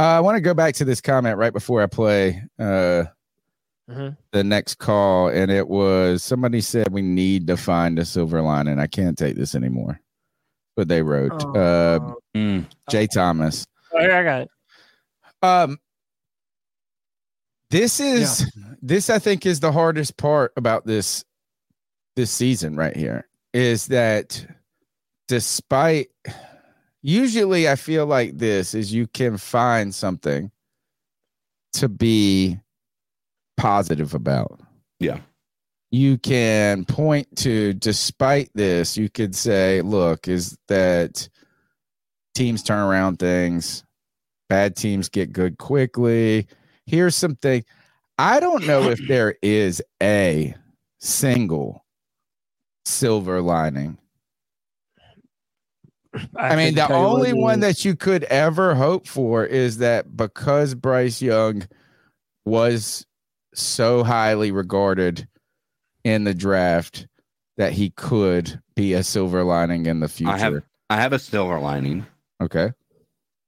Uh, I want to go back to this comment right before I play uh, Mhm. the next call, and it was somebody said we need to find a silver lining. I can't take this anymore. But they wrote uh, Mm. Jay Thomas. Oh, I got it. Um, this is this I think is the hardest part about this this season right here is that despite usually I feel like this is you can find something to be positive about. Yeah. You can point to despite this, you could say, look, is that teams turn around things, bad teams get good quickly. Here's something I don't know if there is a single silver lining. I, mean, the tell you what only one is. that you could ever hope for is that because Bryce Young was so highly regarded in the draft that he could be a silver lining in the future. I have I have a silver lining. okay.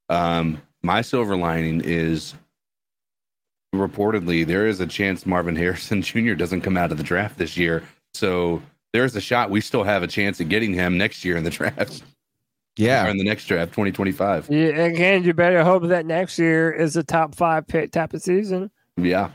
Um, my silver lining is reportedly there is a chance Marvin Harrison Jr. doesn't come out of the draft this year. So there's a shot we still have a chance of getting him next year in the draft. Yeah. In the next draft, 2025. Yeah, again, you better hope that next year is a top five pick type of season. Yeah.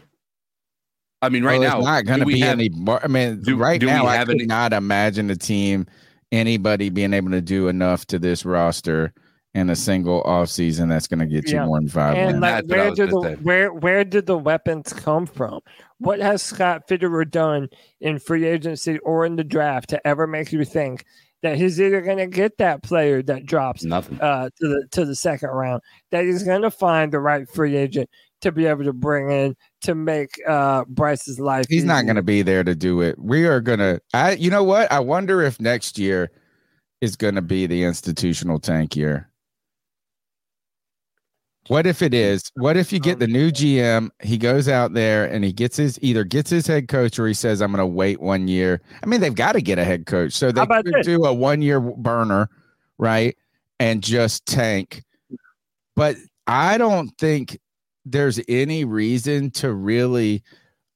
I mean, right Well, now, it's not going to be have- any. bar- I mean, do- right do now, I have could any- not imagine a team, anybody being able to do enough to this roster in a single offseason that's going to get you Yeah. more than five And like, That's what I where did the say. where where did the weapons come from? What has Scott Fitterer done in free agency or in the draft to ever make you think that he's either going to get that player that drops Nothing. uh, to the to the second round, that he's going to find the right free agent to be able to bring in to make uh, Bryce's life. He's not going to be there to do it. We are going to. I. You know what? I wonder if next year is going to be the institutional tank year. What if it is? What if you get the um, new GM? He goes out there and he gets his either gets his head coach or he says, "I'm going to wait one year." I mean, they've got to get a head coach, so they about could this? do a one year burner, right, and just tank. But I don't think there's any reason to really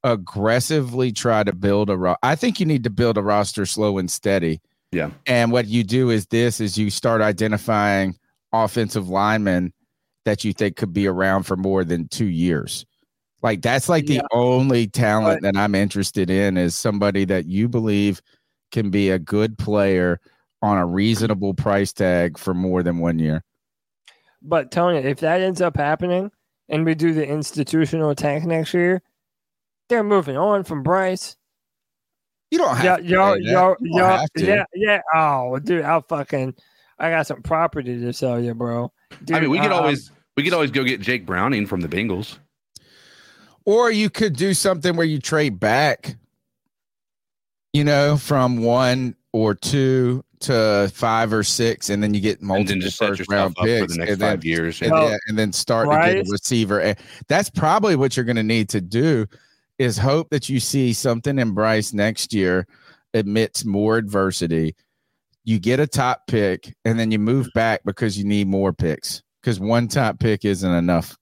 aggressively try to build a ro- I think you need to build a roster slow and steady. Yeah. And what you do is this is you start identifying offensive linemen that you think could be around for more than 2 years. Like that's like the Yeah. only talent that I'm interested in is somebody that you believe can be a good player on a reasonable price tag for more than 1 year. But Tony, if that ends up happening and we do the institutional tank next year, they're moving on from Bryce. You don't have to y'all, say that. y'all, You don't y'all, have to. yeah, yeah. Oh, dude, I'll fucking, I got some property to sell you, bro. Dude, I mean, we could uh, always we could always go get Jake Browning from the Bengals. Or you could do something where you trade back, you know, from one or two to five or six, and then you get multiple just first yourself round up for the next and then, five years. and, Well, then, and then start to get Bryce- a receiver. And that's probably what you're going to need to do is hope that you see something in Bryce next year amidst more adversity. You get a top pick, and then you move back because you need more picks because one top pick isn't enough.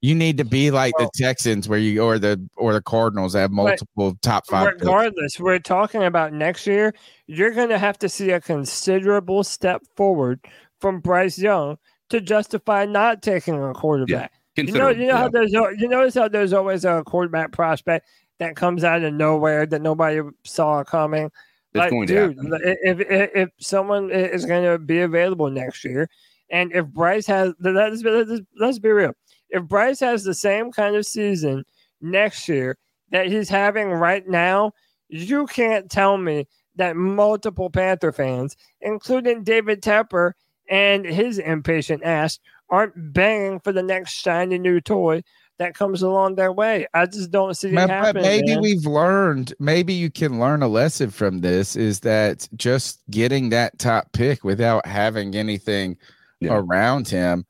You need to be like Well- the Texans, where you or the or the Cardinals have multiple top five. picks. regardless, we're talking about next year. You're going to have to see a considerable step forward from Bryce Young to justify not taking a quarterback. You know, you know how there's you notice how there's always a quarterback prospect that comes out of nowhere that nobody saw coming. It's like, going to dude, happen. i- if, if if someone is going to be available next year, and if Bryce has, let's be, let's, let's be real, if Bryce has the same kind of season next year that he's having right now, you can't tell me that multiple Panther fans, including David Tepper and his impatient ass, aren't banging for the next shiny new toy that comes along their way. I just don't see it But, but maybe man. we've learned, maybe you can learn a lesson from this is that just getting that top pick without having anything Yeah. around him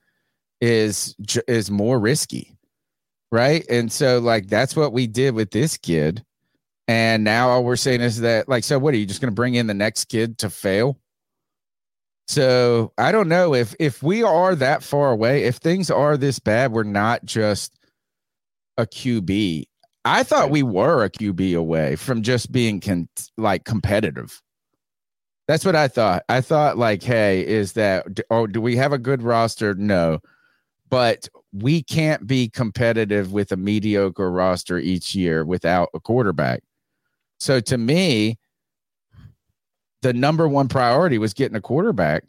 is is more risky. Right. And so, like, that's what we did with this kid. And now all we're saying is that, like, so what are you just going to bring in the next kid to fail? So I don't know if if we are that far away, if things are this bad, we're not just a QB. I thought we were a QB away from just being con- like competitive. That's what I thought. I thought like, hey, is that oh, do we have a good roster? No, but we can't be competitive with a mediocre roster each year without a quarterback. So to me, the number one priority was getting a quarterback.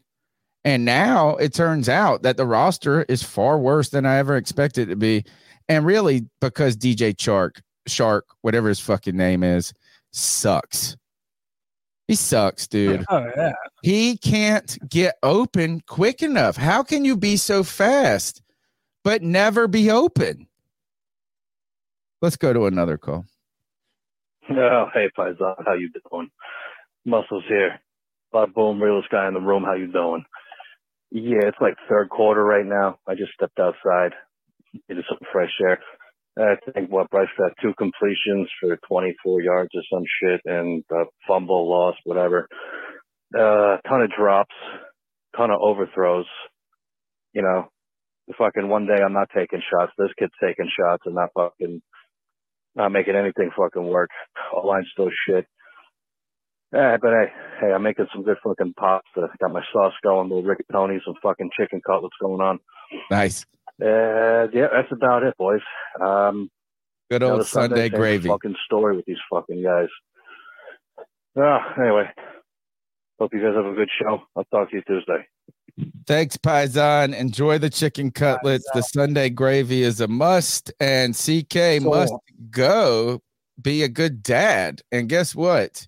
And now it turns out that the roster is far worse than I ever expected it to be. And really, because DJ Shark, Shark, whatever his fucking name is, sucks. He sucks, dude. Oh yeah. He can't get open quick enough. How can you be so fast but never be open? Let's go to another call. Oh, hey, Paisan, how you doing? Muscles here. Bob Boom, realest guy in the room. How you doing? Yeah, it's like third quarter right now. I just stepped outside, get some fresh air. I think what Bryce got two completions for 24 yards or some shit, and a fumble loss, whatever. Uh, ton of drops, ton of overthrows. You know, fucking one day I'm not taking shots. This kid's taking shots and not fucking not making anything fucking work. All line's still shit. Yeah, but hey, hey, I'm making some good fucking pasta. Got my sauce going, little rigatoni, some fucking chicken cutlets going on. Nice. Uh, yeah, that's about it, boys. Um, Good another old Sunday same gravy. Fucking story with these fucking guys. Uh, anyway, hope you guys have a good show. I'll talk to you Tuesday. Thanks, Paisan. Enjoy the chicken cutlets. The Sunday gravy is a must, and CK must go be a good dad. And guess what?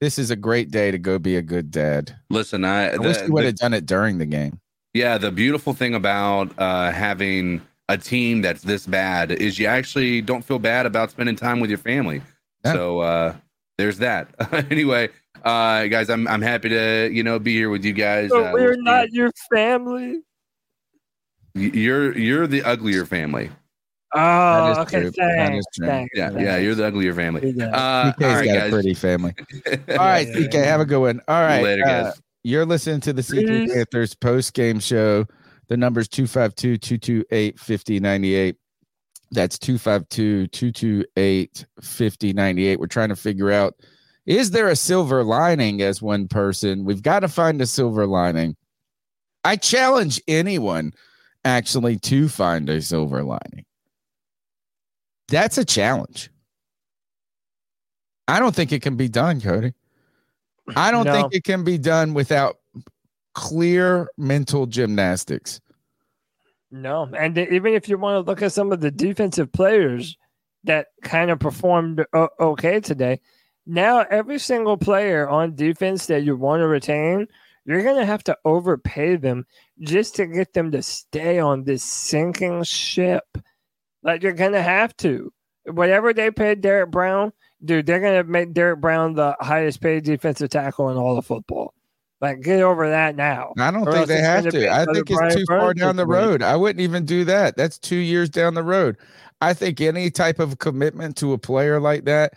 This is a great day to go be a good dad. Listen, I, I wish the- you would have done it during the game. Yeah, the beautiful thing about uh, having a team that's this bad is you actually don't feel bad about spending time with your family. So uh, there's that. anyway, uh, guys, I'm I'm happy to you know be here with you guys. So Uh, we're not your family. you're you're the uglier family. Oh, is okay. true. Thanks. is true. thanks, Yeah, thanks. yeah, you're the uglier family. Yeah. Uh, CK's all right, got guys. a pretty family. All right, CK, have a good one. All right. Later, uh, guys. You're listening to the C3 mm-hmm. Panthers post game show. The number's 252 228 5098. That's 252 228 5098. We're trying to figure out is there a silver lining as one person? We've got to find a silver lining. I challenge anyone actually to find a silver lining. That's a challenge. I don't think it can be done, Cody. I don't No. think it can be done without clear mental gymnastics. No, and even if you want to look at some of the defensive players that kind of performed o- okay today, now every single player on defense that you want to retain, you're going to have to overpay them just to get them to stay on this sinking ship. Like you're going to have to. Whatever they paid Derrick Brown, dude, they're going to make Derrick Brown the highest paid defensive tackle in all of football. Like get over that now. I don't Or think they have gonna. I think it's Brian too far Burns down the road. I wouldn't even do that. That's two years down the road. I think any type of commitment to a player like that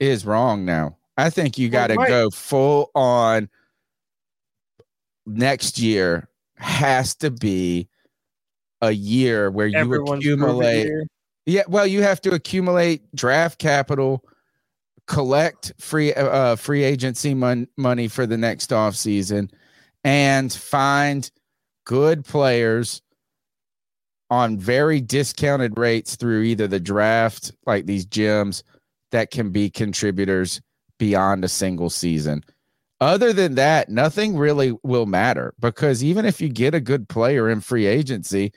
is wrong now. I think you got to right. go full on next year has to be a year where you Everyone's accumulate yeah, well, you have to accumulate draft capital, collect free uh, free agency mon- money for the next off season, and find good players on very discounted rates through either the draft, like these gyms, that can be contributors beyond a single season. Other than that, nothing really will matter because even if you get a good player in free agency,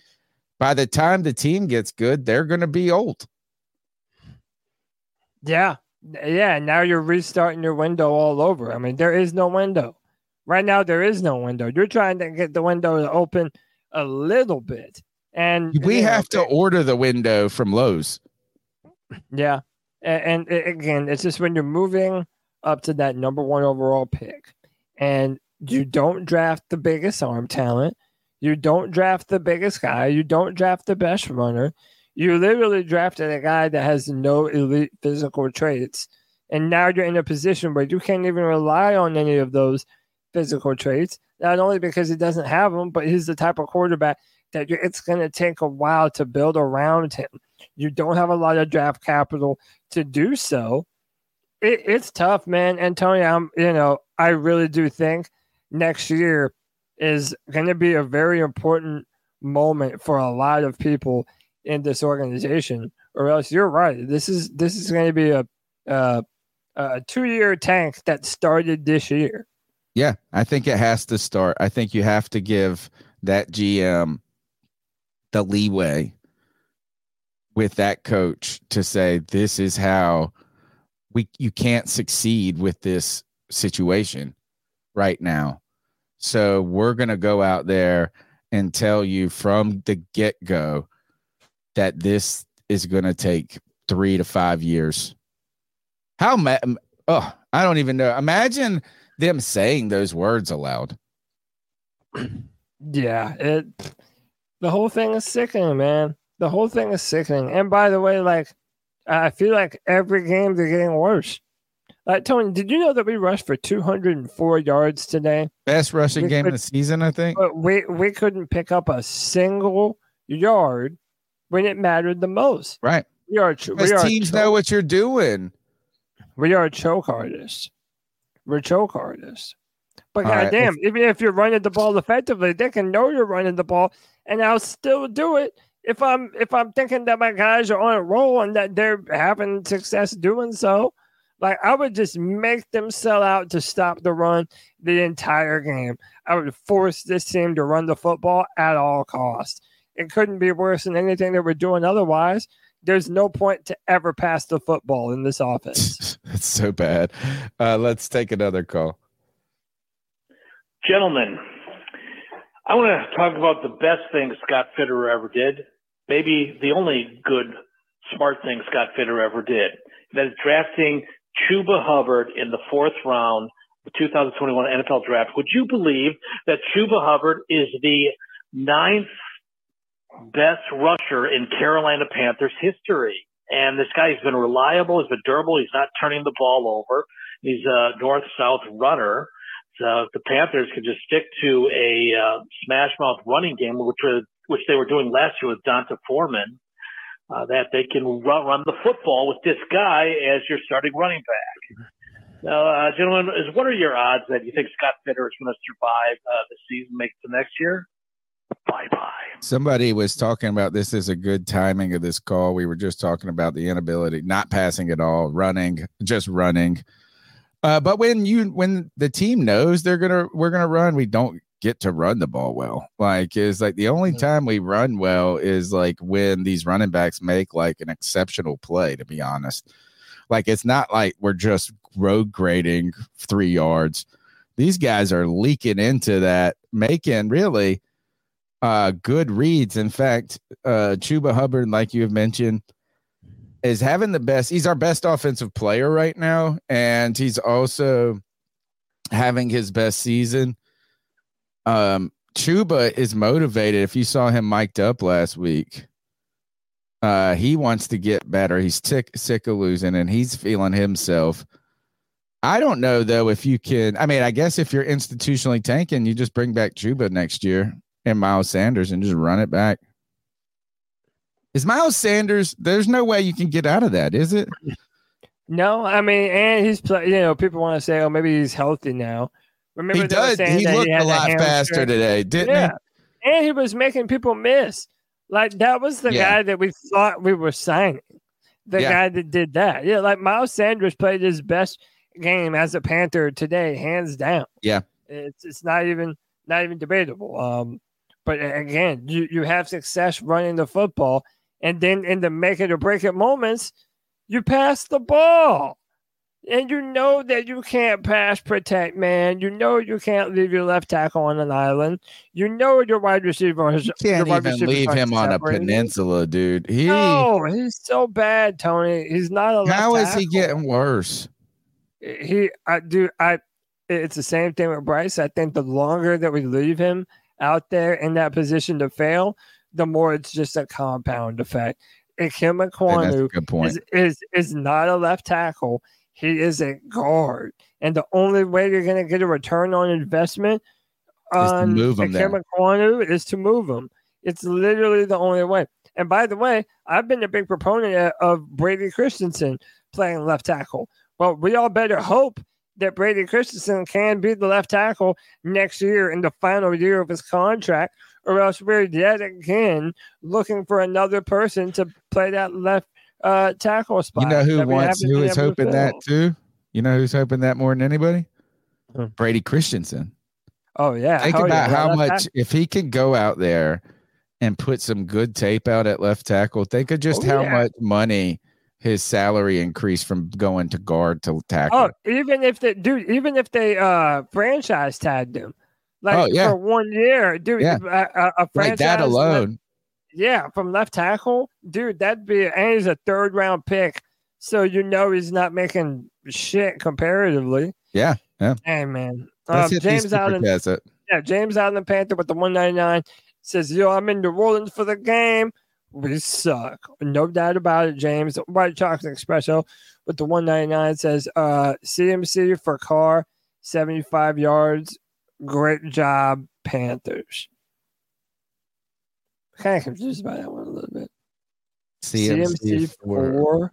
by the time the team gets good, they're going to be old. Yeah. Yeah. Now you're restarting your window all over. I mean, there is no window. Right now, there is no window. You're trying to get the window to open a little bit. And We you know, have to order the window from Lowe's. Yeah. And, and again, it's just when you're moving up to that number one overall pick and you don't draft the biggest arm talent, you don't draft the biggest guy, you don't draft the best runner. You literally drafted a guy that has no elite physical traits. And now you're in a position where you can't even rely on any of those physical traits, not only because he doesn't have them, but he's the type of quarterback that it's going to take a while to build around him. You don't have a lot of draft capital to do so. It, it's tough, man. And Tony, I'm, you know, I really do think next year is going to be a very important moment for a lot of people in this organization. Or else, you're right. This is this is going to be a a, a two year tank that started this year. Yeah, I think it has to start. I think you have to give that GM the leeway with that coach to say this is how we you can't succeed with this situation right now. So we're going to go out there and tell you from the get-go that this is going to take 3 to 5 years. How ma- oh, I don't even know. Imagine them saying those words aloud. Yeah, it. The whole thing is sickening, man. The whole thing is sickening. And by the way, like, I feel like every game they're getting worse. Like Tony, did you know that we rushed for 204 yards today? Best rushing We game could- of the season, I think. But we we couldn't pick up a single yard when it mattered the most. Right. We are we are teams know what you're doing. we are choke artists. We're choke artists. But All right, goddamn, even if you're running the ball effectively, they can know you're running the ball, and I'll still do it if I'm if I'm thinking that my guys are on a roll and that they're having success doing so. Like I would just make them sell out to stop the run the entire game. I would force this team to run the football at all costs. It couldn't be worse than anything that we're doing otherwise. There's no point to ever pass the football in this offense. That's so bad. Uh, let's take another call. Gentlemen, I want to talk about the best thing Scott Fitterer ever did. Maybe the only good, smart thing Scott Fitterer ever did. That is drafting Chuba Hubbard in the fourth round of the 2021 NFL draft. Would you believe that Chuba Hubbard is the ninth best rusher in Carolina Panthers history? And this guy's been reliable. He's been durable. He's not turning the ball over. He's a north-south runner. So the Panthers could just stick to a uh, smash mouth running game, which was, which they were doing last year with D'Onta Foreman, uh, that they can run, run the football with this guy as your starting running back. Now, uh, gentlemen, is what are your odds that you think Scott Fitter is going to survive uh, the season, make it to next year? Bye bye. Somebody was talking about this is a good timing of this call. We were just talking about the inability, not passing at all, running, just running. Uh, but when you when the team knows they're gonna we're gonna run, we don't get to run the ball well. Like is like the only time we run well is like when these running backs make like an exceptional play, to be honest. Like it's not like we're just road grading three yards. These guys are leaking into that, making really uh good reads. In fact, uh Chuba Hubbard, like you have mentioned, is having the best. He's our best offensive player right now, and he's also having his best season. Um, Chuba is motivated. If you saw him mic'd up last week, uh, he wants to get better. He's sick, sick of losing, and he's feeling himself. I don't know though if you can. I mean, I guess if you're institutionally tanking, you just bring back Chuba next year and Miles Sanders and just run it back. Is Miles Sanders? There's no way you can get out of that, is it? No, I mean, and he's play, you know, people want to say, oh, maybe he's healthy now. Remember he does. He looked had a lot faster today, didn't yeah. And he was making people miss. Like that was the Yeah. guy that we thought we were signing. The Yeah. guy that did that. Yeah, like Miles Sanders played his best game as a Panther today, hands down. Yeah. It's it's not even not even debatable. Um, but again, you you have success running the football, and then in the make it or break it moments, you pass the ball. And you know that you can't pass protect, man. You know you can't leave your left tackle on an island. You know your wide receiver is You your can't wide even leave him on a peninsula, dude. He No, he's so bad, Tony. He's not a how is he getting worse? he I do I it's the same thing with Bryce. I think the longer that we leave him out there in that position to fail, the more it's just a compound effect. Ikem that's a Ekwonu good point. is, is is not a left tackle. He is a guard. And the only way you're gonna get a return on investment on move him Ikem there. Ekwonu is to move him. It's literally the only way. And by the way, I've been a big proponent of Brady Christensen playing left tackle. Well, we all better hope that Brady Christensen can be the left tackle next year in the final year of his contract, or else we're yet again looking for another person to play that left uh, tackle spot. You know who wants haven't who been is able to hoping that too? You know who's hoping that more than anybody? Hmm. Brady Christensen. Oh yeah, Think hell about that how much tackle- if he can go out there and put some good tape out at left tackle. Think of just Oh, how yeah. much money his salary increase from going to guard to tackle. Oh, even if they dude, even if they uh franchise tagged him, like Oh, yeah. for one year, dude, Yeah. a, a, a like franchise that left- alone. yeah, from left tackle, dude, that'd be and he's a third round pick, so you know he's not making shit comparatively. Yeah, yeah. Hey man, um, James Allen. Yeah, James out in the Panther with the 199 says, Yo, I'm in New Orleans for the game. We suck. No doubt about it, James. White Chocolate Espresso with the 199 says, uh, CMC for car, 75 yards. Great job, Panthers. Kind of confused by that one a little bit. CMC, CMC for for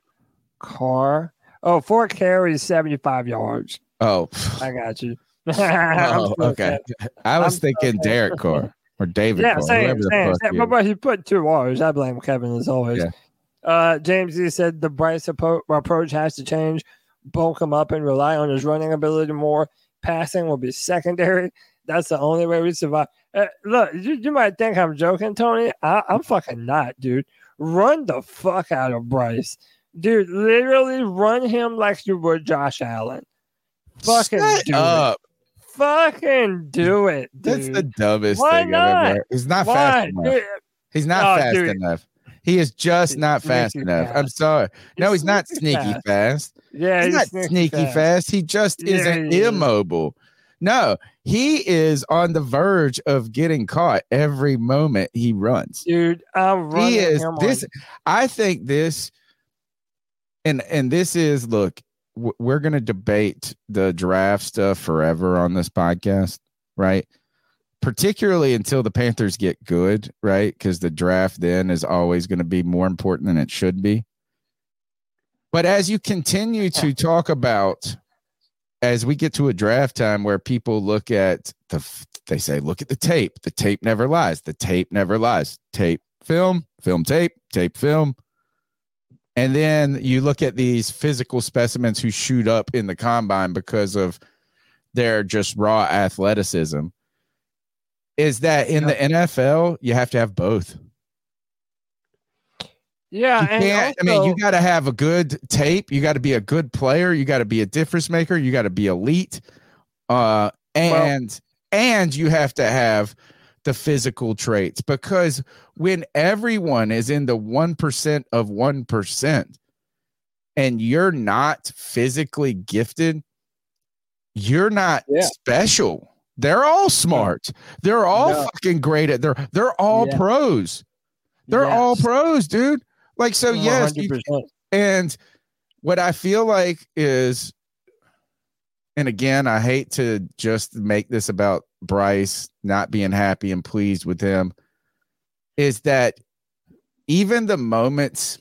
car. Oh, four carries, 75 yards. oh, I got you. Oh okay. I was I'm thinking sad. Derek Carr or David Yeah, Carr, same, same, same. But, he put two R's. I blame Kevin as always. Yeah. Uh, James E said the Bryce appro- approach has to change. Bulk him up and rely on his running ability more. Passing will be secondary. That's the only way we survive. Uh, look, you, you might think I'm joking, Tony. I, I'm fucking not, dude. Run the fuck out of Bryce, dude. Literally run him like you would Josh Allen. Fucking Shut up. Fucking do it, dude. That's the dumbest Why thing not? I've ever. He's not Why? fast enough. Dude, He's not Oh, fast dude. enough. He is just not fast enough. I'm sorry. No, He's he's not sneaky fast. fast. Yeah, he's, he's not sneaky fast. fast. He just Yeah, isn't is. immobile. No, he is on the verge of getting caught every moment he runs. dude. I'm running He is this. I think this, and and this is look. We're gonna debate the draft stuff forever on this podcast, right? Particularly until the Panthers get good, right? Because the draft then is always going to be more important than it should be. But as you continue to talk about, as we get to a draft time where people look at the, they say, look at the tape. The tape never lies. The tape never lies. Tape, film, film, tape, tape, film. And then you look at these physical specimens who shoot up in the combine because of their just raw athleticism. Is that in the NFL, you have to have both? Yeah, can't, I mean, you got to have a good tape. You got to be a good player. You got to be a difference maker. You got to be elite. Uh, and and you have to have the physical traits because when everyone is in the one percent of one percent, and you're not physically gifted, you're not special. They're all smart. They're all No. fucking great at. They're they're all Yeah. pros. They're all pros, dude. Like so, yes. you- and what I feel like is, and again, I hate to just make this about Bryce not being happy and pleased with him, is that even the moments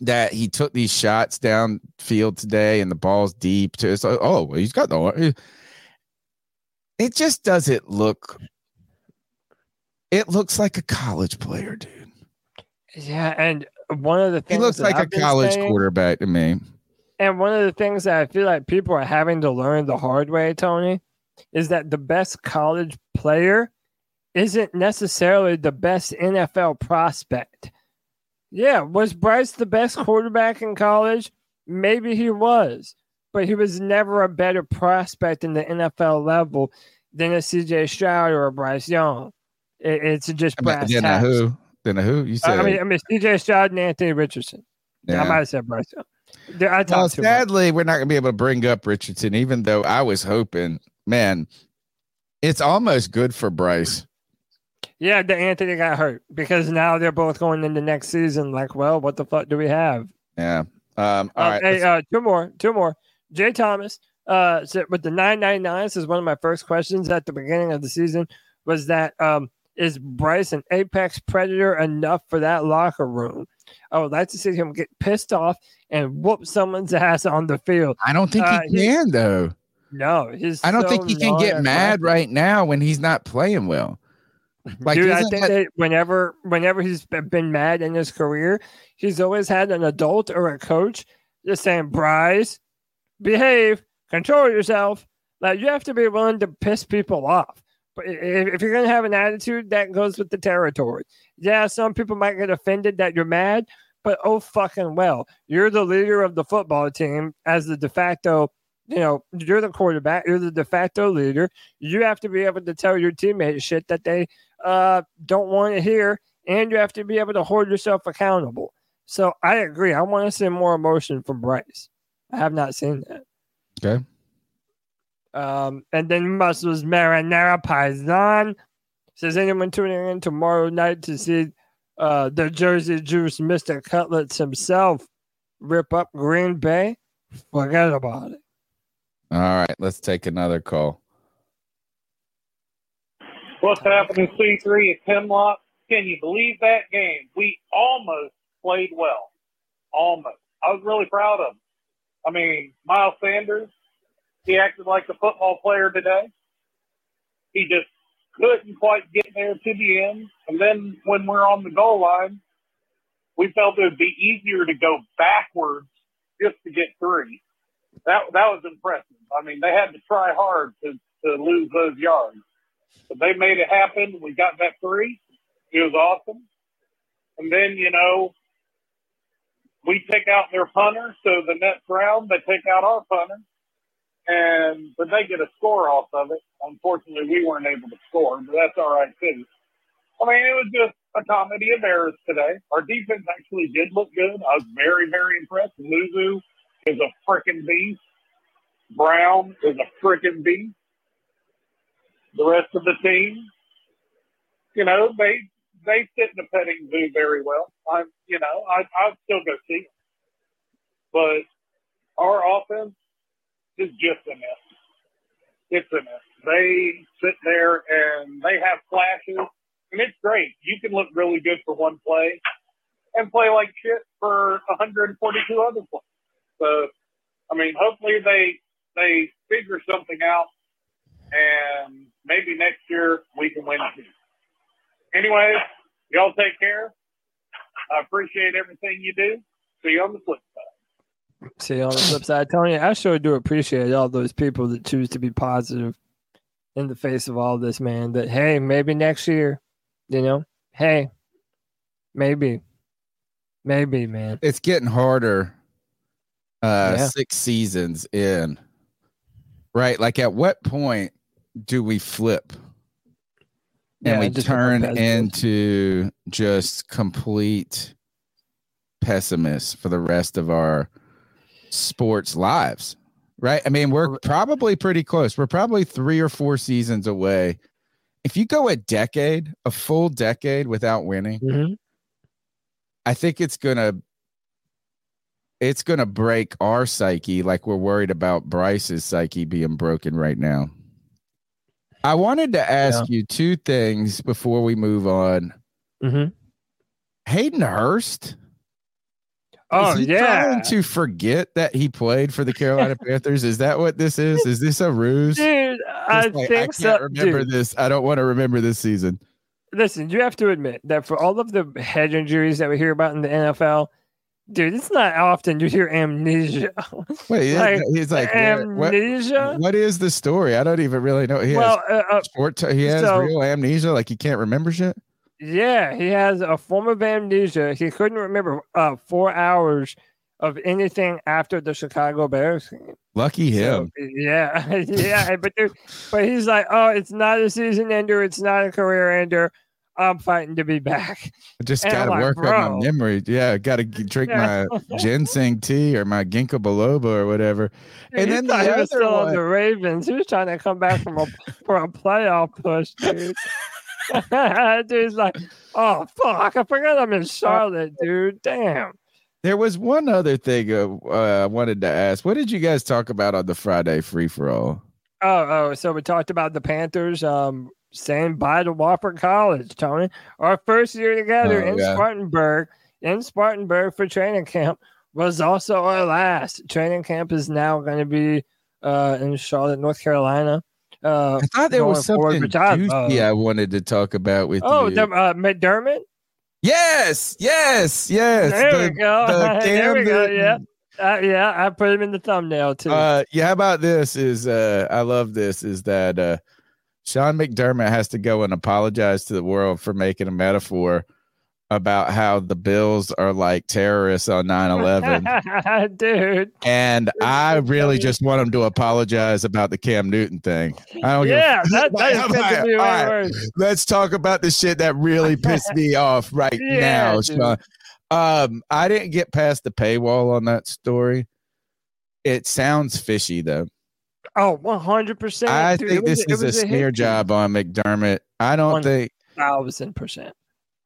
that he took these shots downfield today and the ball's deep to it's like, oh, he's got the it just doesn't look it looks like a college player, dude. Yeah, and one of the things He looks like a I've been college saying- quarterback to me. And one of the things that I feel like people are having to learn the hard way, Tony, is that the best college player isn't necessarily the best NFL prospect. Yeah, was Bryce the best quarterback in college? Maybe he was, but he was never a better prospect in the NFL level than a CJ Stroud or a Bryce Young. It- it's just brass then a tacks. who? Then a who? You said I mean, I mean, CJ Stroud and Anthony Richardson. Yeah. I might have said Bryce Young. I well, talked too much. sadly, we're not going to be able to bring up Richardson, even though I was hoping, man, it's almost good for Bryce. Yeah, the Anthony got hurt because now they're both going into next season. Like, well, what the fuck do we have? Yeah. Um, all Uh, right. hey, uh, two more, two more. Jay Thomas, uh, said with the nine nine nine. This is one of my first questions at the beginning of the season. Was that um, is Bryce an apex predator enough for that locker room? I would like to see him get pissed off and whoop someone's ass on the field. I don't think Uh, he can, though. No, he's. I don't so think he can get mad non-aggressive. right now when he's not playing well. Like, Dude, I think that- that whenever whenever he's be- been mad in his career, he's always had an adult or a coach just saying, "Bryce, behave, control yourself." Like you have to be willing to piss people off. But if, if you're gonna have an attitude, that goes with the territory. Yeah, some people might get offended that you're mad, but oh fucking well, you're the leader of the football team as the de facto. You know, you're the quarterback. You're the de facto leader. You have to be able to tell your teammates shit that they uh, don't want to hear, and you have to be able to hold yourself accountable. So I agree. I want to see more emotion from Bryce. I have not seen that. Okay. Um, and then Muscles Marinara Paisan says anyone tuning in tomorrow night to see uh, the Jersey Juice Mr. Cutlets himself rip up Green Bay? Forget about it. All right, let's take another call. What's happening, C3 at Hemlock? Can you believe that game? We almost played well. Almost. I was really proud of him. I mean, Miles Sanders, he acted like a football player today. He just couldn't quite get there to the end. And then when we're on the goal line, we felt it would be easier to go backwards just to get three. That that was impressive. I mean, they had to try hard to, to lose those yards. But they made it happen. We got that three. It was awesome. And then, you know, we take out their punter, so the next round they take out our punter, and but they get a score off of it. Unfortunately, we weren't able to score, but that's all right too. I mean, it was just a comedy of errors today. Our defense actually did look good. I was very, very impressed. Luvu is a freaking beast. Brown is a freaking beast. The rest of the team, you know, they they sit in the petting zoo very well. I'm, you know, I I'd still go see them. But our offense is just a mess. It's a mess. They sit there and they have flashes, and it's great. You can look really good for one play and play like shit for 142 other plays. So, I mean, hopefully they they figure something out, and maybe next year we can win too. Anyway, y'all take care. I appreciate everything you do. See you on the flip side. See you on the flip side, Tony, I sure do appreciate all those people that choose to be positive in the face of all this, man. That hey, maybe next year, you know, hey, maybe, maybe, man. It's getting harder. Uh, Yeah. six seasons in, right? Like, at what point do we flip and Yeah, we turn into just complete pessimists for the rest of our sports lives? Right? I mean, we're probably pretty close. We're probably three or four seasons away. If you go a decade, a full decade without winning, Mm-hmm. I think it's gonna it's gonna break our psyche like we're worried about Bryce's psyche being broken right now. I wanted to ask you two things before we move on. Mm-hmm. Hayden Hurst. Oh, is yeah. trying to forget that he played for the Carolina Panthers? Is that what this is? Is this a ruse? Dude, I like, think I can't so. remember dude. this. I don't want to remember this season. Listen, you have to admit that for all of the head injuries that we hear about in the NFL, dude, it's not often you hear amnesia. Wait, Like, he's like where- what- amnesia? what is the story? I don't even really know. He well, has uh, uh, short. T- he has so- real amnesia, like he can't remember shit. yeah, he has a form of amnesia. He couldn't remember uh, four hours of anything after the Chicago Bears game. Lucky him. Yeah, yeah, but dude, but he's like, oh, it's not a season ender, it's not a career ender. I'm fighting to be back. I just And gotta like, work on my memory. Yeah, got to drink my ginseng tea or my ginkgo biloba or whatever. Dude, and then the he was other still on one, the Ravens. He was trying to come back from a for a playoff push, dude. Dude's like, oh fuck, I forgot I'm in Charlotte, dude. Damn. there was one other thing uh, uh, I wanted to ask. What did you guys talk about on the Friday free for all? Oh, oh, so we talked about the Panthers um saying bye to Wofford College, Tony. Our first year together Oh, in yeah. Spartanburg, in Spartanburg for training camp was also our last. Training camp is now going to be uh in Charlotte, North Carolina. Uh, I thought there was something juicy uh, I wanted to talk about with Oh, you. the, uh, McDermott. yes, yes, yes. There The- we go. the there we go. Yeah. Uh, yeah, I put him in the thumbnail too. Uh, yeah, how about this? Is uh, I love this. Is that uh, Sean McDermott has to go and apologize to the world for making a metaphor about how the Bills are like terrorists on 9-11. Dude. and I really just want him to apologize about the Cam Newton thing. I don't give Yeah, that, that is All good right, to be all way right. Let's talk about the shit that really pissed me off right Yeah, now, dude. Sean. Um, I didn't get past the paywall on that story. It sounds fishy though. Oh, 100%. I dude. think was- this is a was smear job on McDermott. I don't One think Thousand percent.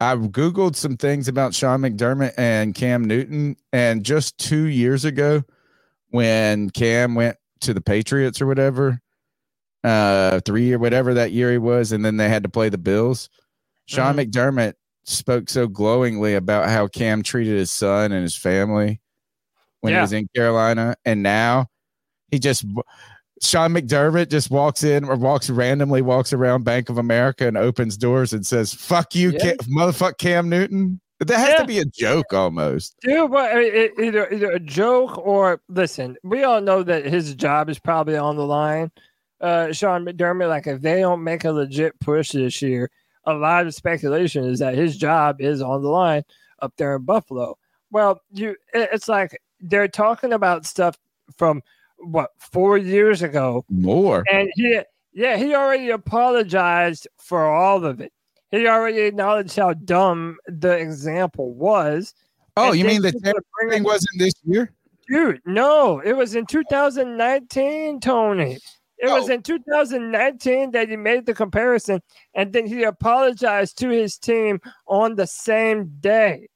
I've googled some things about Sean McDermott and Cam Newton, and just two years ago, when Cam went to the Patriots or whatever, uh, three or whatever that year he was, and then they had to play the Bills. Sean Mm-hmm. McDermott spoke so glowingly about how Cam treated his son and his family when he was in Carolina, and now he just Sean McDermott just walks in or walks randomly walks around Bank of America and opens doors and says, "Fuck you, Yeah. Cam, motherfuck Cam Newton." That has Yeah. to be a joke almost. Dude, but it, either either a joke or listen, we all know that his job is probably on the line. Uh, Sean McDermott, like if they don't make a legit push this year, a lot of speculation is that his job is on the line up there in Buffalo. Well, you, it's like they're talking about stuff from what four years ago, More. and he, yeah, he already apologized for all of it. He already acknowledged how dumb the example was. Oh, you mean the people Cam are bringing- thing wasn't this year? Dude, no, it was in 2019, Tony. It was Oh. in 2019 that he made the comparison, and then he apologized to his team on the same day.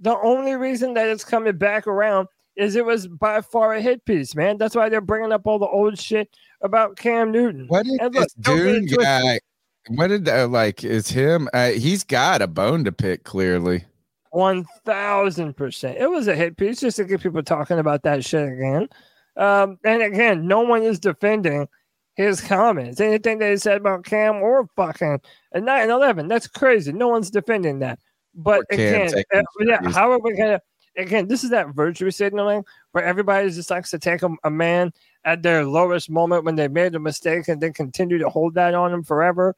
The only reason that it's coming back around is it was by far a hit piece, man. That's why they're bringing up all the old shit about Cam Newton. What did And this dude guy? What did uh, like is him? Uh, he's got a bone to pick. Clearly, One thousand percent. It was a hit piece just to get people talking about that shit again. Um, and again, no one is defending his comments. Anything that he said about Cam or fucking a 9 11, that's crazy. No one's defending that. But again, uh, yeah, how are we gonna again? This is that virtue signaling where everybody just likes to take a, a man at their lowest moment when they made a mistake and then continue to hold that on them forever.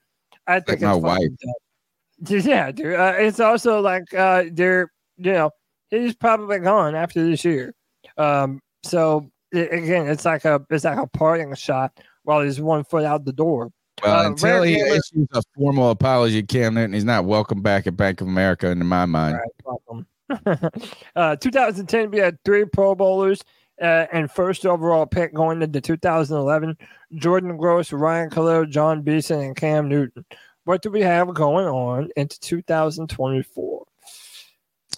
I think my it's fucking dumb. Yeah, dude. Uh, it's also like uh, they're, you know, he's probably gone after this year. Um, so i- again, it's like a it's like a parting shot while he's one foot out the door. well, Uh, until he gamer- issues a formal apology, Cam Newton, he's not welcome back at Bank of America. In my mind, Welcome. uh, 2010, we had three Pro Bowlers uh, and first overall pick going into 2011. Jordan Gross, Ryan Kalil, Jon Beason, and Cam Newton. What do we have going on into 2024?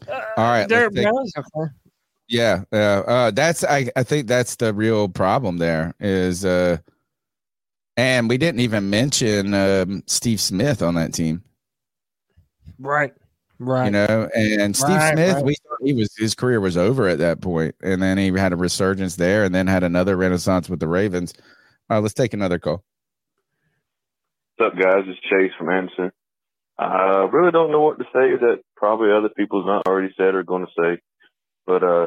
all right. Derrick let's take- Brown's okay. yeah, uh, uh, that's I. I think that's the real problem. There is, uh, and we didn't even mention um, Steve Smith on that team. Right. Right. You know, and Steve Right, Smith, right. we he was his career was over at that point, and then he had a resurgence there, and then had another renaissance with the Ravens. Uh, let's take another call. What's up, guys? It's Chase from Anderson. I really don't know what to say that probably other people's not already said or going to say, but uh,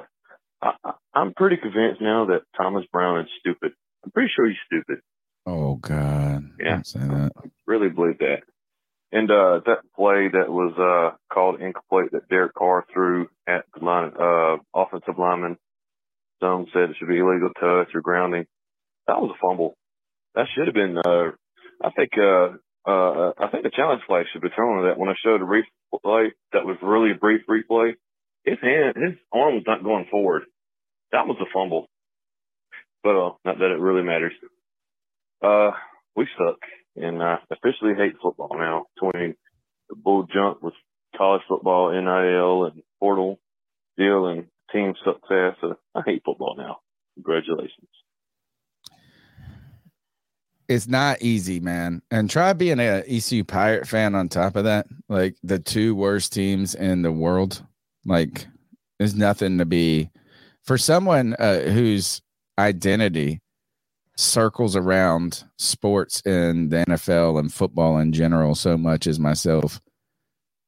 I, I- I'm pretty convinced now that Thomas Brown is stupid. I'm pretty sure he's stupid. Oh God, Yeah. Don't say that. Really believe that. And uh, that play that was uh, called incomplete that Derek Carr threw at the line, uh, offensive lineman, some said it should be illegal touch or grounding. That was a fumble. That should have been. Uh, I think. Uh, uh, I think the challenge flag should be thrown on that. When I showed a replay, that was really a brief replay. His hand, his arm was not going forward. That was a fumble. But uh, not that it really matters. Uh, we suck, and I officially hate football now. Between the bull jump with college football, NIL, and portal deal, and team success, uh, I hate football now. Congratulations. It's not easy, man. And try being a ECU Pirate fan on top of that. Like the two worst teams in the world. Like there's nothing to be for someone uh, whose identity circles around sports and the NFL and football in general so much as myself.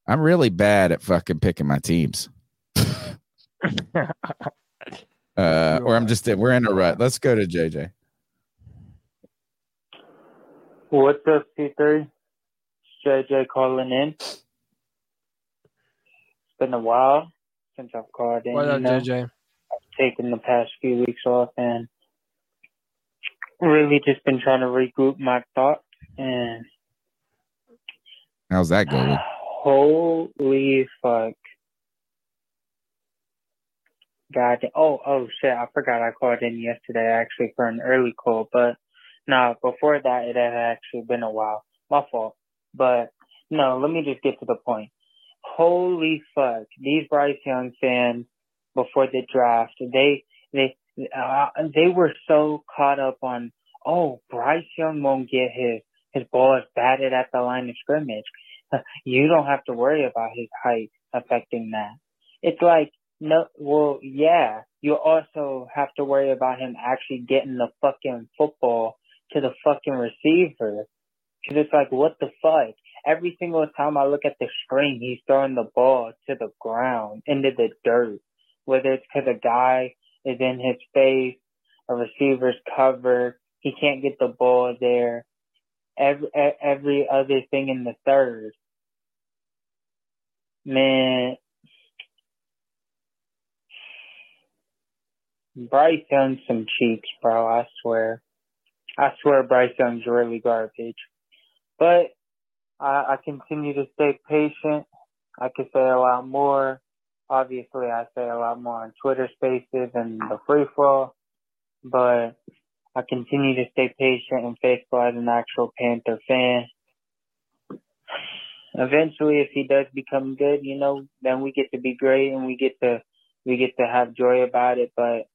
I'm really bad at fucking picking my teams. uh, or I'm just we're in a rut. Let's go to JJ. What's up, C3? It's JJ calling in. It's been a while since I've called in. What you up, know. JJ? I've taken the past few weeks off and really just been trying to regroup my thoughts and How's that going? holy fuck. God, oh, oh shit, I forgot I called in yesterday actually for an early call, but Nah, before that, it had actually been a while. My fault. But no, let me just get to the point. Holy fuck, these Bryce Young fans before the draft, they they uh, they were so caught up on oh Bryce Young won't get his his ball is batted at the line of scrimmage. You don't have to worry about his height affecting that. It's like no, well, yeah, you also have to worry about him actually getting the fucking football to the fucking receiver. Cause it's like, what the fuck? Every single time I look at the screen, he's throwing the ball to the ground, into the dirt. Whether it's because a guy is in his face, a receiver's covered, he can't get the ball there. Every every other thing in the third, man. Bryce Young's some cheeks, bro. I swear. I swear Bryce Young's really garbage. But I, I continue to stay patient. I could say a lot more. Obviously, I say a lot more on Twitter Spaces and the free fall, but I continue to stay patient and faithful as an actual Panther fan. Eventually, if he does become good, you know, then we get to be great and we get to we get to have joy about it. But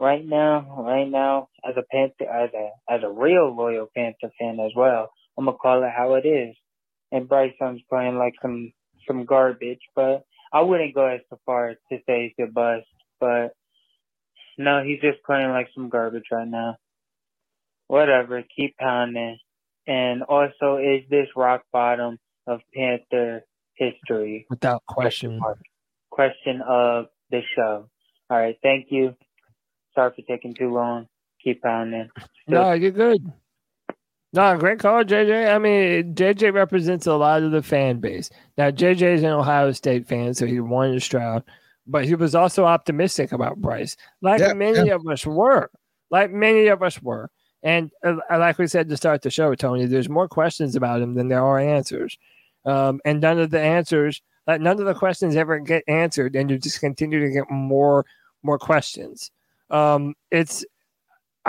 right now, right now, as a Panther, as a as a real loyal Panther fan as well, I'm gonna call it how it is. And Bryce Young's playing like some some garbage, but I wouldn't go as far as to say he's a bust. But no, he's just playing like some garbage right now. Whatever, keep pounding. And also, is this rock bottom of Panther history? Without question. Mark. Question of the show. All right, thank you. Sorry for taking too long. Keep pounding. Still- No, you're good. No, great call, JJ. I mean, JJ represents a lot of the fan base. Now, JJ is an Ohio State fan, so he wanted Stroud, but he was also optimistic about Bryce, like Yeah, many yeah. of us were. Like many of us were. And uh, like we said to start the show, Tony, there's more questions about him than there are answers. Um, and none of the answers, like none of the questions ever get answered, and you just continue to get more, more questions. Um, it's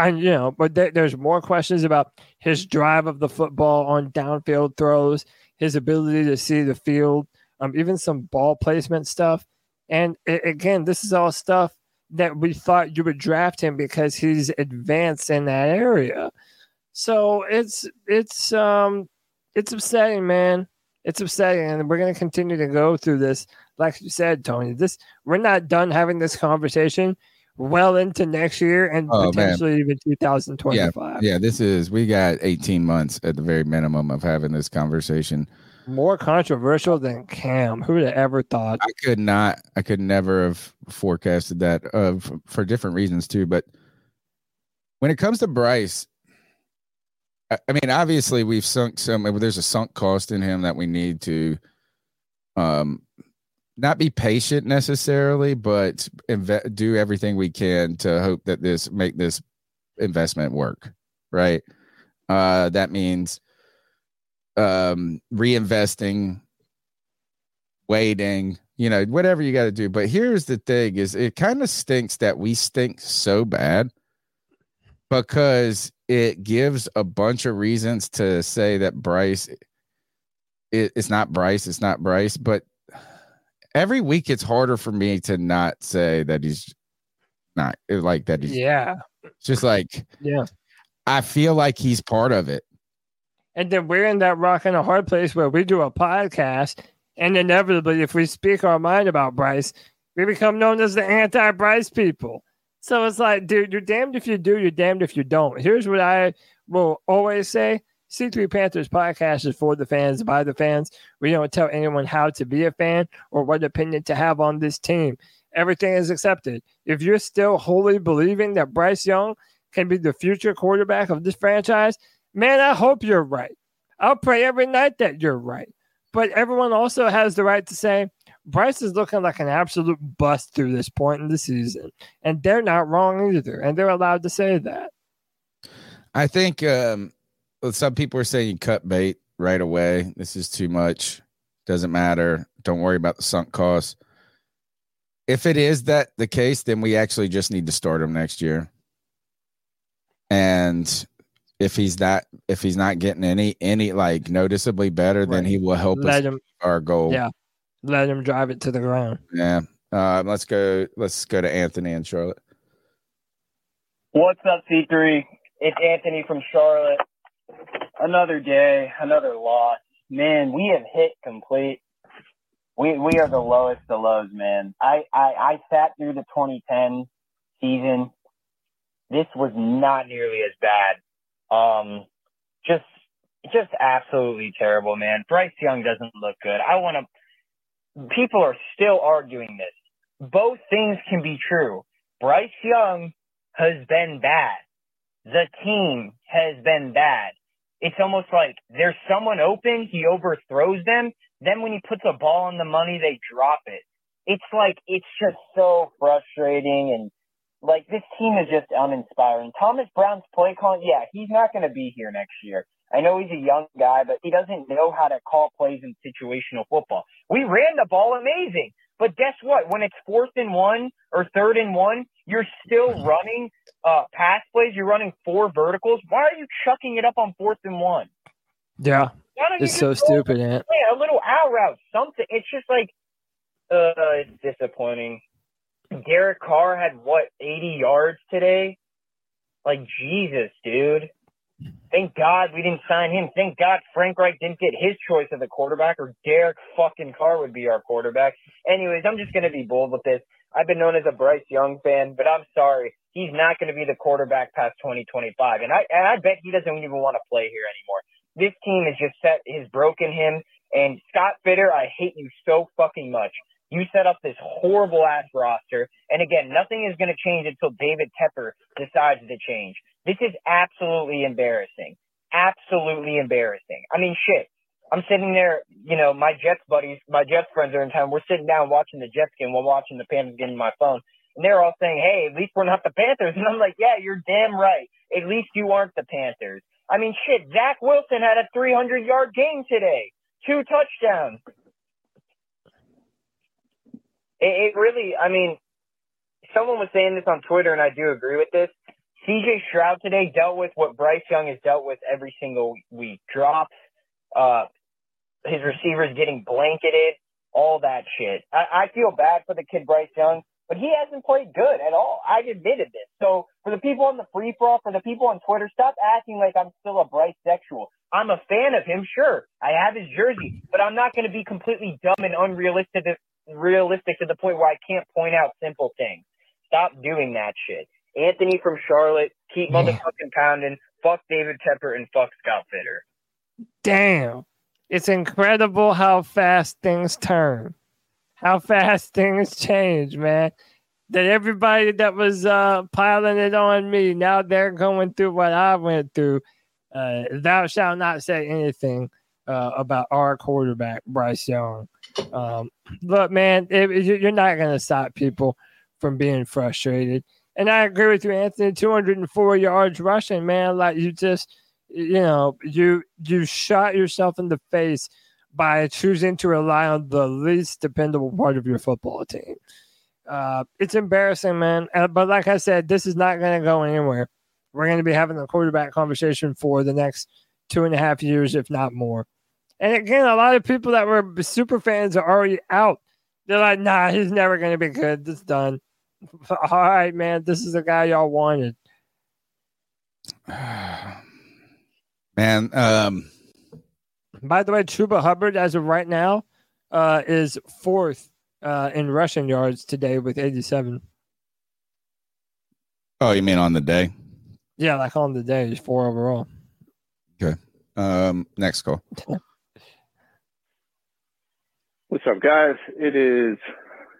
and you know, but there, there's more questions about his drive of the football on downfield throws, his ability to see the field, um, even some ball placement stuff. And a- again, this is all stuff that we thought you would draft him because he's advanced in that area. So it's it's um it's upsetting, man. It's upsetting, and we're gonna continue to go through this. Like you said, Tony, this we're not done having this conversation well into next year and Oh, man. potentially even 2025. yeah. This is we got 18 months at the very minimum of having this conversation. More controversial than Cam. Who would have ever thought? I could not. I could never have forecasted that uh, f- for different reasons too. But when it comes to Bryce, I, I mean, obviously we've sunk some. There's a sunk cost in him that we need to, um, not be patient necessarily, but inve- do everything we can to hope that this make this investment work. Right. Uh, that means um reinvesting waiting you know whatever you got to do but here's the thing is it kind of stinks that we stink so bad because it gives a bunch of reasons to say that bryce it, it's not bryce it's not bryce but every week it's harder for me to not say that he's not like that he's Yeah. it's just like Yeah. i feel like he's part of it And then we're in that rock and a hard place where we do a podcast, and inevitably, if we speak our mind about Bryce, we become known as the anti Bryce people. So it's like, dude, you're damned if you do, you're damned if you don't. Here's what I will always say C3 Panthers podcast is for the fans, by the fans. We don't tell anyone how to be a fan or what opinion to have on this team. Everything is accepted. If you're still wholly believing that Bryce Young can be the future quarterback of this franchise, man, I hope you're right. I'll pray every night that you're right. But everyone also has the right to say Bryce is looking like an absolute bust through this point in the season. And they're not wrong either. And they're allowed to say that. I think um, some people are saying you cut bait right away. This is too much. Doesn't matter. Don't worry about the sunk costs. If it is that the case, then we actually just need to start him next year. And if he's not if he's not getting any any like noticeably better, then he will help us Let him, our goal. yeah, let him drive it to the ground. Yeah. Uh, let's go. Let's go to Anthony and Charlotte. What's up, C3? It's Anthony from Charlotte. Another day, another loss. Man, we have hit complete. We we are the lowest of lows, man. I, I, I sat through the 2010 season. This was not nearly as bad. Um, just just absolutely terrible, man. Bryce Young doesn't look good. I want to. People are still arguing this. Both things can be true. Bryce Young has been bad. The team has been bad. It's almost like there's someone open, he overthrows them. Then when he puts a ball on the money, they drop it. It's like, it's just so frustrating. And like this team is just uninspiring. Thomas Brown's play calling, yeah, he's not going to be here next year. I know he's a young guy, but he doesn't know how to call plays in situational football. We ran the ball amazing. But guess what? When it's fourth and one or third and one, you're still running uh, pass plays. You're running four verticals. Why are you chucking it up on fourth and one? Yeah, Why don't you it's so stupid. Yeah, a little out route, something. It's just like, uh, it's disappointing. Derek Carr had what, 80 yards today? Like, Jesus, dude. Thank God we didn't sign him. Thank God Frank Reich didn't get his choice of the quarterback, or Derek fucking Carr would be our quarterback. Anyways, I'm just going to be bold with this. I've been known as a Bryce Young fan, but I'm sorry. He's not going to be the quarterback past 2025. And I, and I bet he doesn't even want to play here anymore. This team has just set, has broken him. And Scott Fitterer, I hate you so fucking much. You set up this horrible ass roster. And again, nothing is going to change until David Tepper decides to change. This is absolutely embarrassing. Absolutely embarrassing. I mean, shit. I'm sitting there, you know, my Jets buddies, my Jets friends are in town. We're sitting down watching the Jets game while watching the Panthers game on my phone. And they're all saying, hey, at least we're not the Panthers. And I'm like, yeah, you're damn right. At least you aren't the Panthers. I mean, shit, Zach Wilson had a 300 yard game today, two touchdowns. It, it really, I mean, someone was saying this on Twitter, and I do agree with this. CJ Stroud today dealt with what Bryce Young has dealt with every single week drops, uh, his receivers getting blanketed, all that shit. I, I feel bad for the kid Bryce Young, but he hasn't played good at all. I've admitted this. So for the people on the free for all, for the people on Twitter, stop acting like I'm still a Bryce sexual. I'm a fan of him, sure. I have his jersey, but I'm not going to be completely dumb and unrealistic realistic to the point where I can't point out simple things. Stop doing that shit. Anthony from Charlotte, keep motherfucking pounding. Fuck David Tepper and fuck Scott Fitterer. Damn. It's incredible how fast things turn, how fast things change, man. That everybody that was uh, piling it on me, now they're going through what I went through. Uh, thou shalt not say anything uh, about our quarterback, Bryce Young. Um, look, man, it, you're not going to stop people from being frustrated. And I agree with you, Anthony. 204 yards rushing, man. Like you just, you know, you you shot yourself in the face by choosing to rely on the least dependable part of your football team. Uh, it's embarrassing, man. Uh, but like I said, this is not going to go anywhere. We're going to be having a quarterback conversation for the next two and a half years, if not more. And again, a lot of people that were super fans are already out. They're like, nah, he's never going to be good. It's done. All right, man. This is the guy y'all wanted. Man, um, By the way, Chuba Hubbard, as of right now, uh, is fourth uh, in rushing yards today with 87. oh, you mean on the day? Yeah, like on the day, he's four overall. Okay. Um, next call. What's up, guys? It is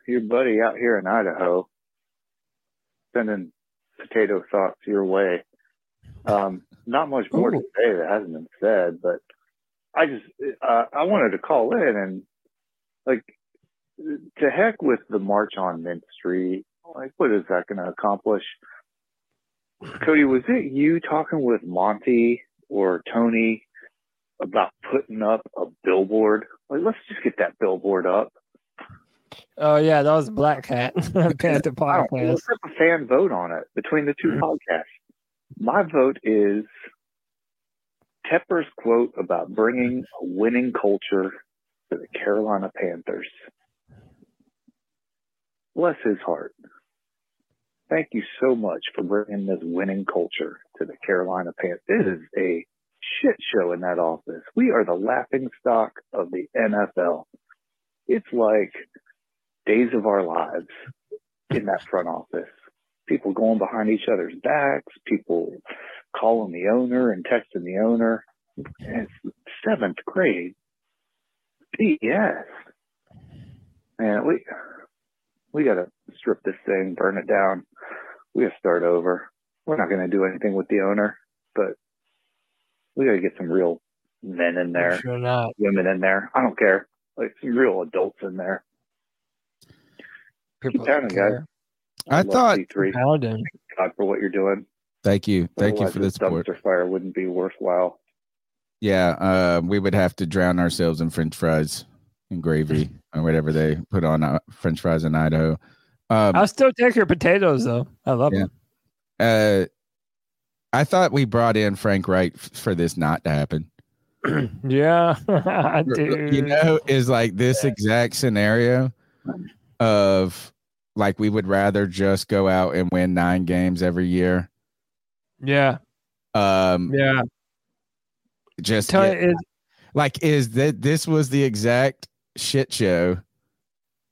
your buddy out here in Idaho sending potato thoughts your way. Um, not much more to say that hasn't been said, but I just uh, I wanted to call in and like to heck with the march on Mint Street. Like, what is that going to accomplish? Cody, was it you talking with Monty or Tony about putting up a billboard? Like, let's just get that billboard up. Oh, yeah, that was Black Cat, Panther Podcast. Let's have a fan vote on it between the two podcasts. My vote is Tepper's quote about bringing a winning culture to the Carolina Panthers. Bless his heart. Thank you so much for bringing this winning culture to the Carolina Panthers. This is a shit show in that office. We are the laughing stock of the NFL. It's like days of our lives in that front office. People going behind each other's backs, people calling the owner and texting the owner. It's seventh grade. BS. Man, we we gotta strip this thing, burn it down. We gotta start over. We're not gonna do anything with the owner, but we gotta get some real men in there, Sure not. women in there. I don't care. Like some real adults in there. People Keep pounding, guys. I love thought- C3. Pounding. God for what you're doing. Thank you. Thank you for the this support. Dumpster fire wouldn't be worthwhile. Yeah, uh, we would have to drown ourselves in French fries and gravy or whatever they put on uh, French fries in Idaho. Um, I'll still take your potatoes though. I love Yeah. them. uh, I thought we brought in Frank Reich f- for this not to happen. Yeah, I do. You know, is like this exact scenario of like we would rather just go out and win nine games every year. Yeah, Um, yeah. just Tell get- like is that this was the exact shit show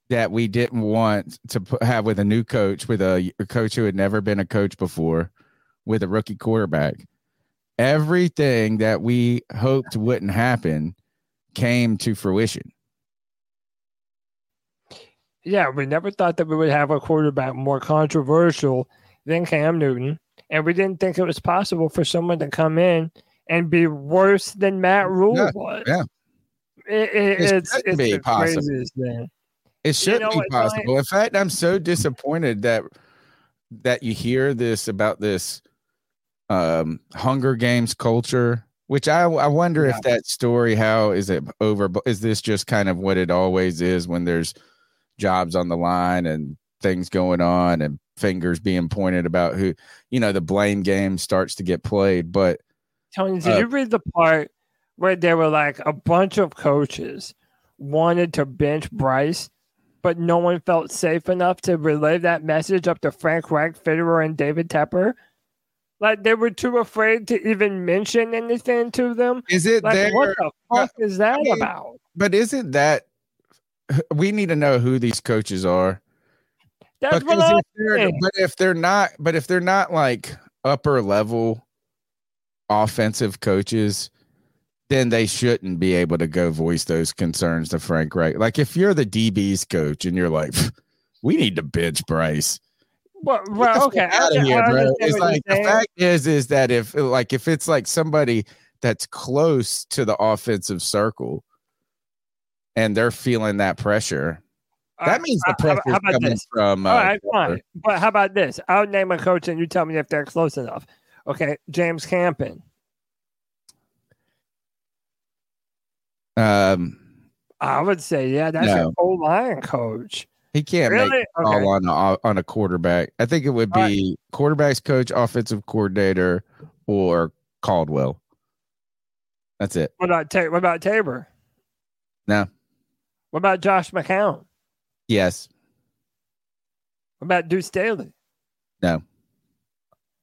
that we didn't want to put, have with a new coach with a, a coach who had never been a coach before with a rookie quarterback everything that we hoped wouldn't happen came to fruition yeah. We never thought that we would have a quarterback more controversial than Cam Newton, and we didn't think it was possible for someone to come in and be worse than Matt Rhule Yeah, was. yeah. It, it, It it's it's be the possible. craziest thing. it shouldn't know be possible in fact i'm so disappointed that that you hear this about this um hunger games culture which i i wonder if that story how is it over is this just kind of what it always is when there's jobs on the line and things going on and fingers being pointed about who you know the blame game starts to get played but Tony, did Uh, you read the part where there were like a bunch of coaches wanted to bench Bryce, but no one felt safe enough to relay that message up to Frank Reich, Fitterer, and David Tepper? Like they were too afraid to even mention anything to them. Is it like there? what the fuck is that mean, about? but isn't that we need to know who these coaches are That's what Because I'm if but if they're not, but if they're not like upper level offensive coaches, then they shouldn't be able to go voice those concerns to Frank Reich. Like if you're the DB's coach and you're like, we need to bench Bryce. Well, well okay. out of here, bro. It's like the fact is, is that if like if it's like somebody that's close to the offensive circle and they're feeling that pressure, that means the how- how pressure coming this? from. Uh, All right, fine. But how about this? I'll name a coach and you tell me if they're close enough. Okay, James Campen. Um, I would say, yeah, that's No. your O line coach. He can't Really? make a call Okay. on a on a quarterback. I think it would All right. be quarterbacks coach, offensive coordinator, or Caldwell. That's it. What about Ta- what about Tabor? No. What about Josh McCown? Yes. What about Deuce Staley? No.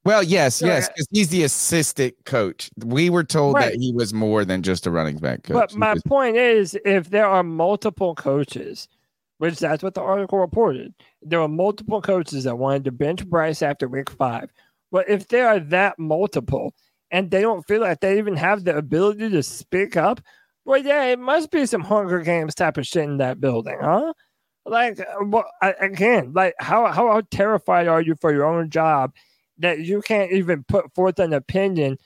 Well, yes, yes, because he's the assistant coach. We were told Right. that he was more than just a running back coach. But my was- point is, if there are multiple coaches, which that's what the article reported, there were multiple coaches that wanted to bench Bryce after week five. But if there are that multiple and they don't feel like they even have the ability to speak up, well, yeah, it must be some Hunger Games type of shit in that building, huh? Like, well, I- again, like how how terrified are you for your own job that you can't even put forth an opinion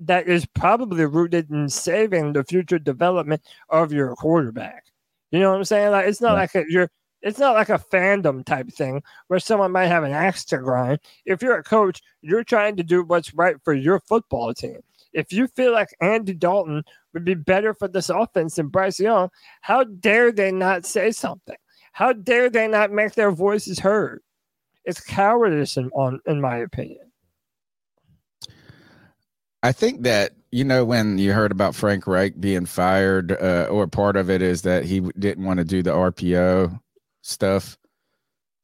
that is probably rooted in saving the future development of your quarterback. You know what I'm saying? Like it's not like a, you're it's not like a fandom type thing where someone might have an axe to grind. If you're a coach, you're trying to do what's right for your football team. If you feel like Andy Dalton would be better for this offense than Bryce Young, how dare they not say something? How dare they not make their voices heard? It's cowardice in, on, in my opinion. I think that you know when you heard about Frank Reich being fired, uh, or part of it is that he didn't want to do the RPO stuff.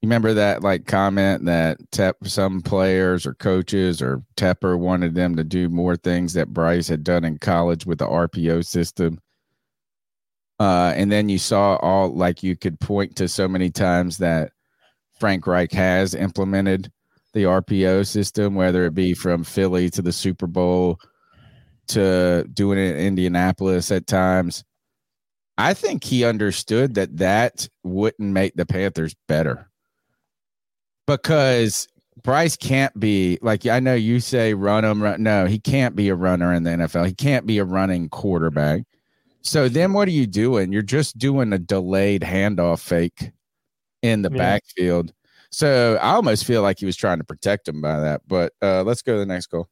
Remember that like comment that Tep some players or coaches or Tepper wanted them to do more things that Bryce had done in college with the RPO system. Uh, and then you saw all like you could point to so many times that Frank Reich has implemented the RPO system, whether it be from Philly to the Super Bowl to doing it in Indianapolis at times. I think he understood that that wouldn't make the Panthers better because Bryce can't be like I know you say run him. Run, no, he can't be a runner in the NFL. He can't be a running quarterback. So then what are you doing? You're just doing a delayed handoff fake in the Yeah. backfield. So I almost feel like he was trying to protect him by that. But uh, let's go to the next goal.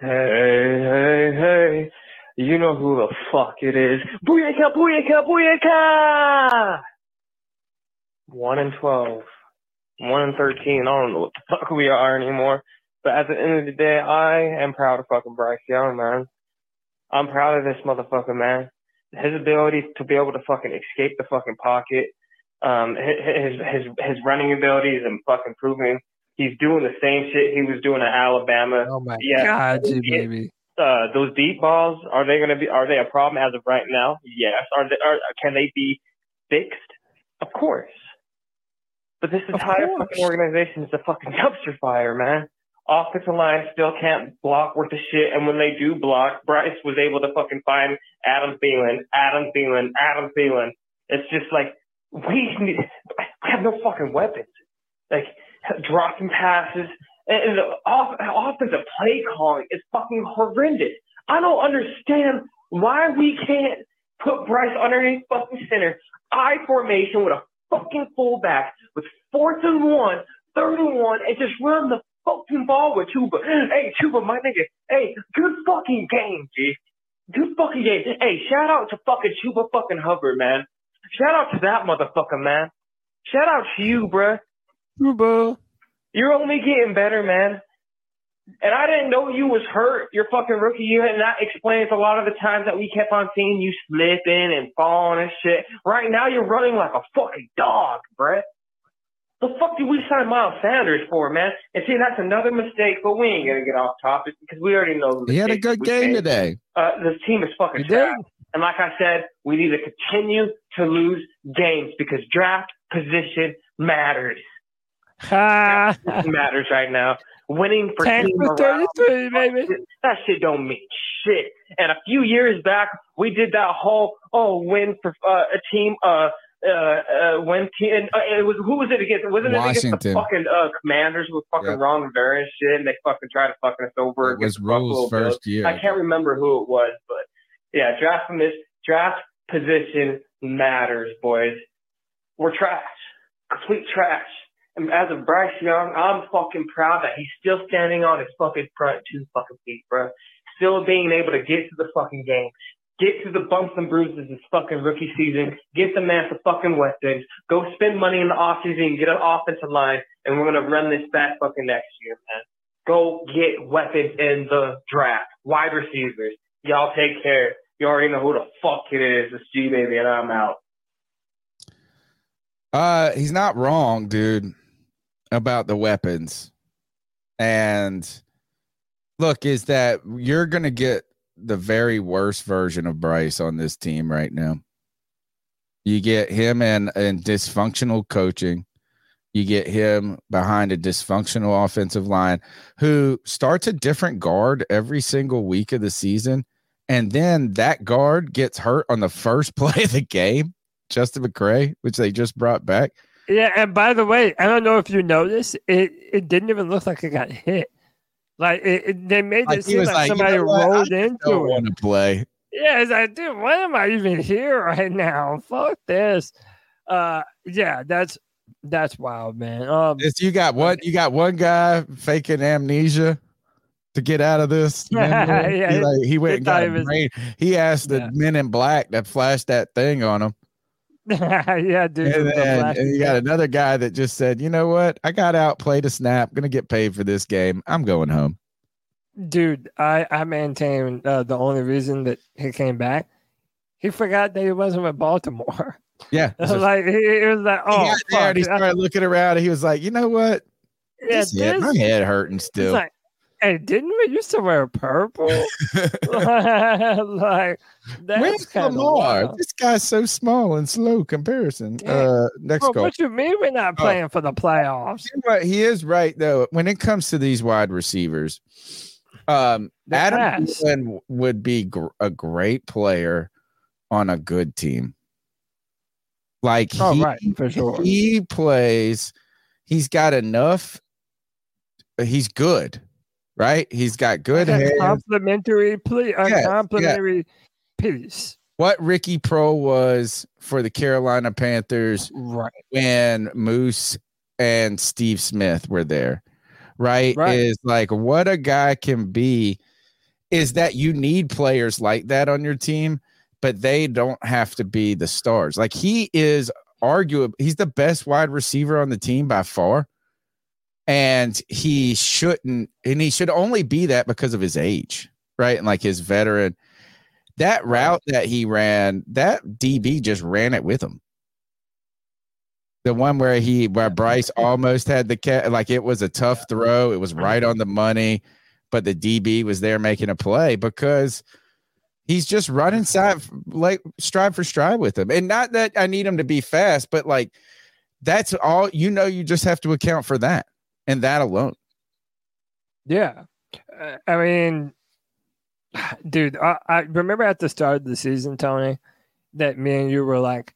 Hey, hey, hey. You know who the fuck it is. Booyaka, booyaka, booyaka! 1 and 12. 1 and 13. I don't know what the fuck we are anymore. But at the end of the day, I am proud of fucking Bryce Young, man. I'm proud of this motherfucker, man. His ability to be able to fucking escape the fucking pocket, um, his, his, his running abilities and fucking proving he's doing the same shit he was doing at Alabama. Oh my Yeah. God, G baby. Uh, those deep balls are they going to be? Are they a problem as of right now? Yes. Are they? Are can they be fixed? Of course. But this entire fucking organization is a fucking dumpster fire, man. Offensive line still can't block worth a shit, and when they do block, Bryce was able to fucking find Adam Thielen, Adam Thielen, Adam Thielen. It's just like we need, we have no fucking weapons. Like dropping passes and, the off, offensive play calling is fucking horrendous. I don't understand why we can't put Bryce underneath fucking center, I formation with a fucking fullback with fourth and one, third and one, and just run the fucking ball with Chuba. Hey, Chuba, my nigga. Hey, good fucking game, G. Good fucking game. Hey, shout out to fucking Chuba fucking Hubbard, man. Shout out to that motherfucker, man. Shout out to you, bruh. Chuba. You're only getting better, man. And I didn't know you was hurt your fucking rookie year, and that explains a lot of the times that we kept on seeing you slipping and falling and shit. Right now, you're running like a fucking dog, bruh. The fuck did we sign Miles Sanders for, man? And see, that's another mistake, but we ain't gonna get off topic because we already know. He had a good game made. today. Uh, this team is fucking trash. And like I said, we need to continue to lose games because draft position matters. Ha! It matters right now. Winning for 10 team for morale, 33, baby. that shit don't mean shit. And a few years back, we did that whole oh win for uh, a team uh uh uh when team and, uh, it was who was it against? Wasn't it against the Washington. fucking uh commanders with fucking Yep. Ron Rivera and shit? And they fucking tried to fucking us over. It was against the Rhule's first year. I can't remember who it was, but yeah, draft from this draft position matters, boys. We're trash, complete trash. And as of Bryce Young, I'm fucking proud that he's still standing on his fucking front two fucking feet, bro. Still being able to get to the fucking game, get to the bumps and bruises this fucking rookie season, get the man some fucking weapons, go spend money in the offseason, get an offensive line, and we're gonna run this back fucking next year, man. Go get weapons in the draft, wide receivers. Y'all take care. You already know who the fuck it is. It's G baby, and I'm out. Uh, he's not wrong, dude, about the weapons. And look, is that you're gonna get the very worst version of Bryce on this team right now. You get him in in dysfunctional coaching. You get him behind a dysfunctional offensive line who starts a different guard every single week of the season. And then that guard gets hurt on the first play of the game, Justin McCray, which they just brought back. Yeah, and by the way, I don't know if you noticed, it it didn't even look like it got hit. Like it, it- they made Like, it seem like, like, "You somebody know what? I rolled into don't it. want to play. Yeah, it's like, dude, why am I even here right now? Fuck this. Uh, yeah, that's that's wild, man. Um, It's, you got what? You got one guy faking amnesia to get out of this. Yeah, he, like, he went and got was- brain. He asked the Yeah. men in black that flashed that thing on him. yeah, dude. And, then, and you got another guy that just said, you know what? I got out, played a snap, gonna get paid for this game. I'm going home. Dude, I I maintain uh, the only reason that he came back, he forgot that he wasn't with Baltimore. Yeah. like he, he was like, oh, there he started looking around and he was like, you know what? Yeah, This head- my head hurting still. like, hey, didn't we used to wear purple? like that's Where's Lamar? This guy's so small and slow comparison. Uh, next Bro, call. what you mean we're not Oh. playing for the playoffs? What? He is right though. When it comes to these wide receivers, um, Adam. Thielen would be gr- a great player on a good team. Like Oh, he, right, for sure. he plays. He's got enough. He's good, right? He's got good hands. complimentary plea, a Yes, complimentary piece. what Ricky Proehl was for the Carolina Panthers right. when Moose and Steve Smith were there, right? Right. Is like what a guy can be is that you need players like that on your team, but they don't have to be the stars. Like he is arguably he's the best wide receiver on the team by far. And he shouldn't, and he should only be that because of his age, right? And like his veteran that route that he ran, that DB just ran it with him. The one where he where Bryce almost had the cat like it was a tough throw. It was right on the money, but the DB was there making a play because he's just running side like stride for stride with him. And not that I need him to be fast, but like that's all you know, you just have to account for that and that alone. Yeah. Uh, I mean, dude, I, I remember at the start of the season, Tony, that me and you were like,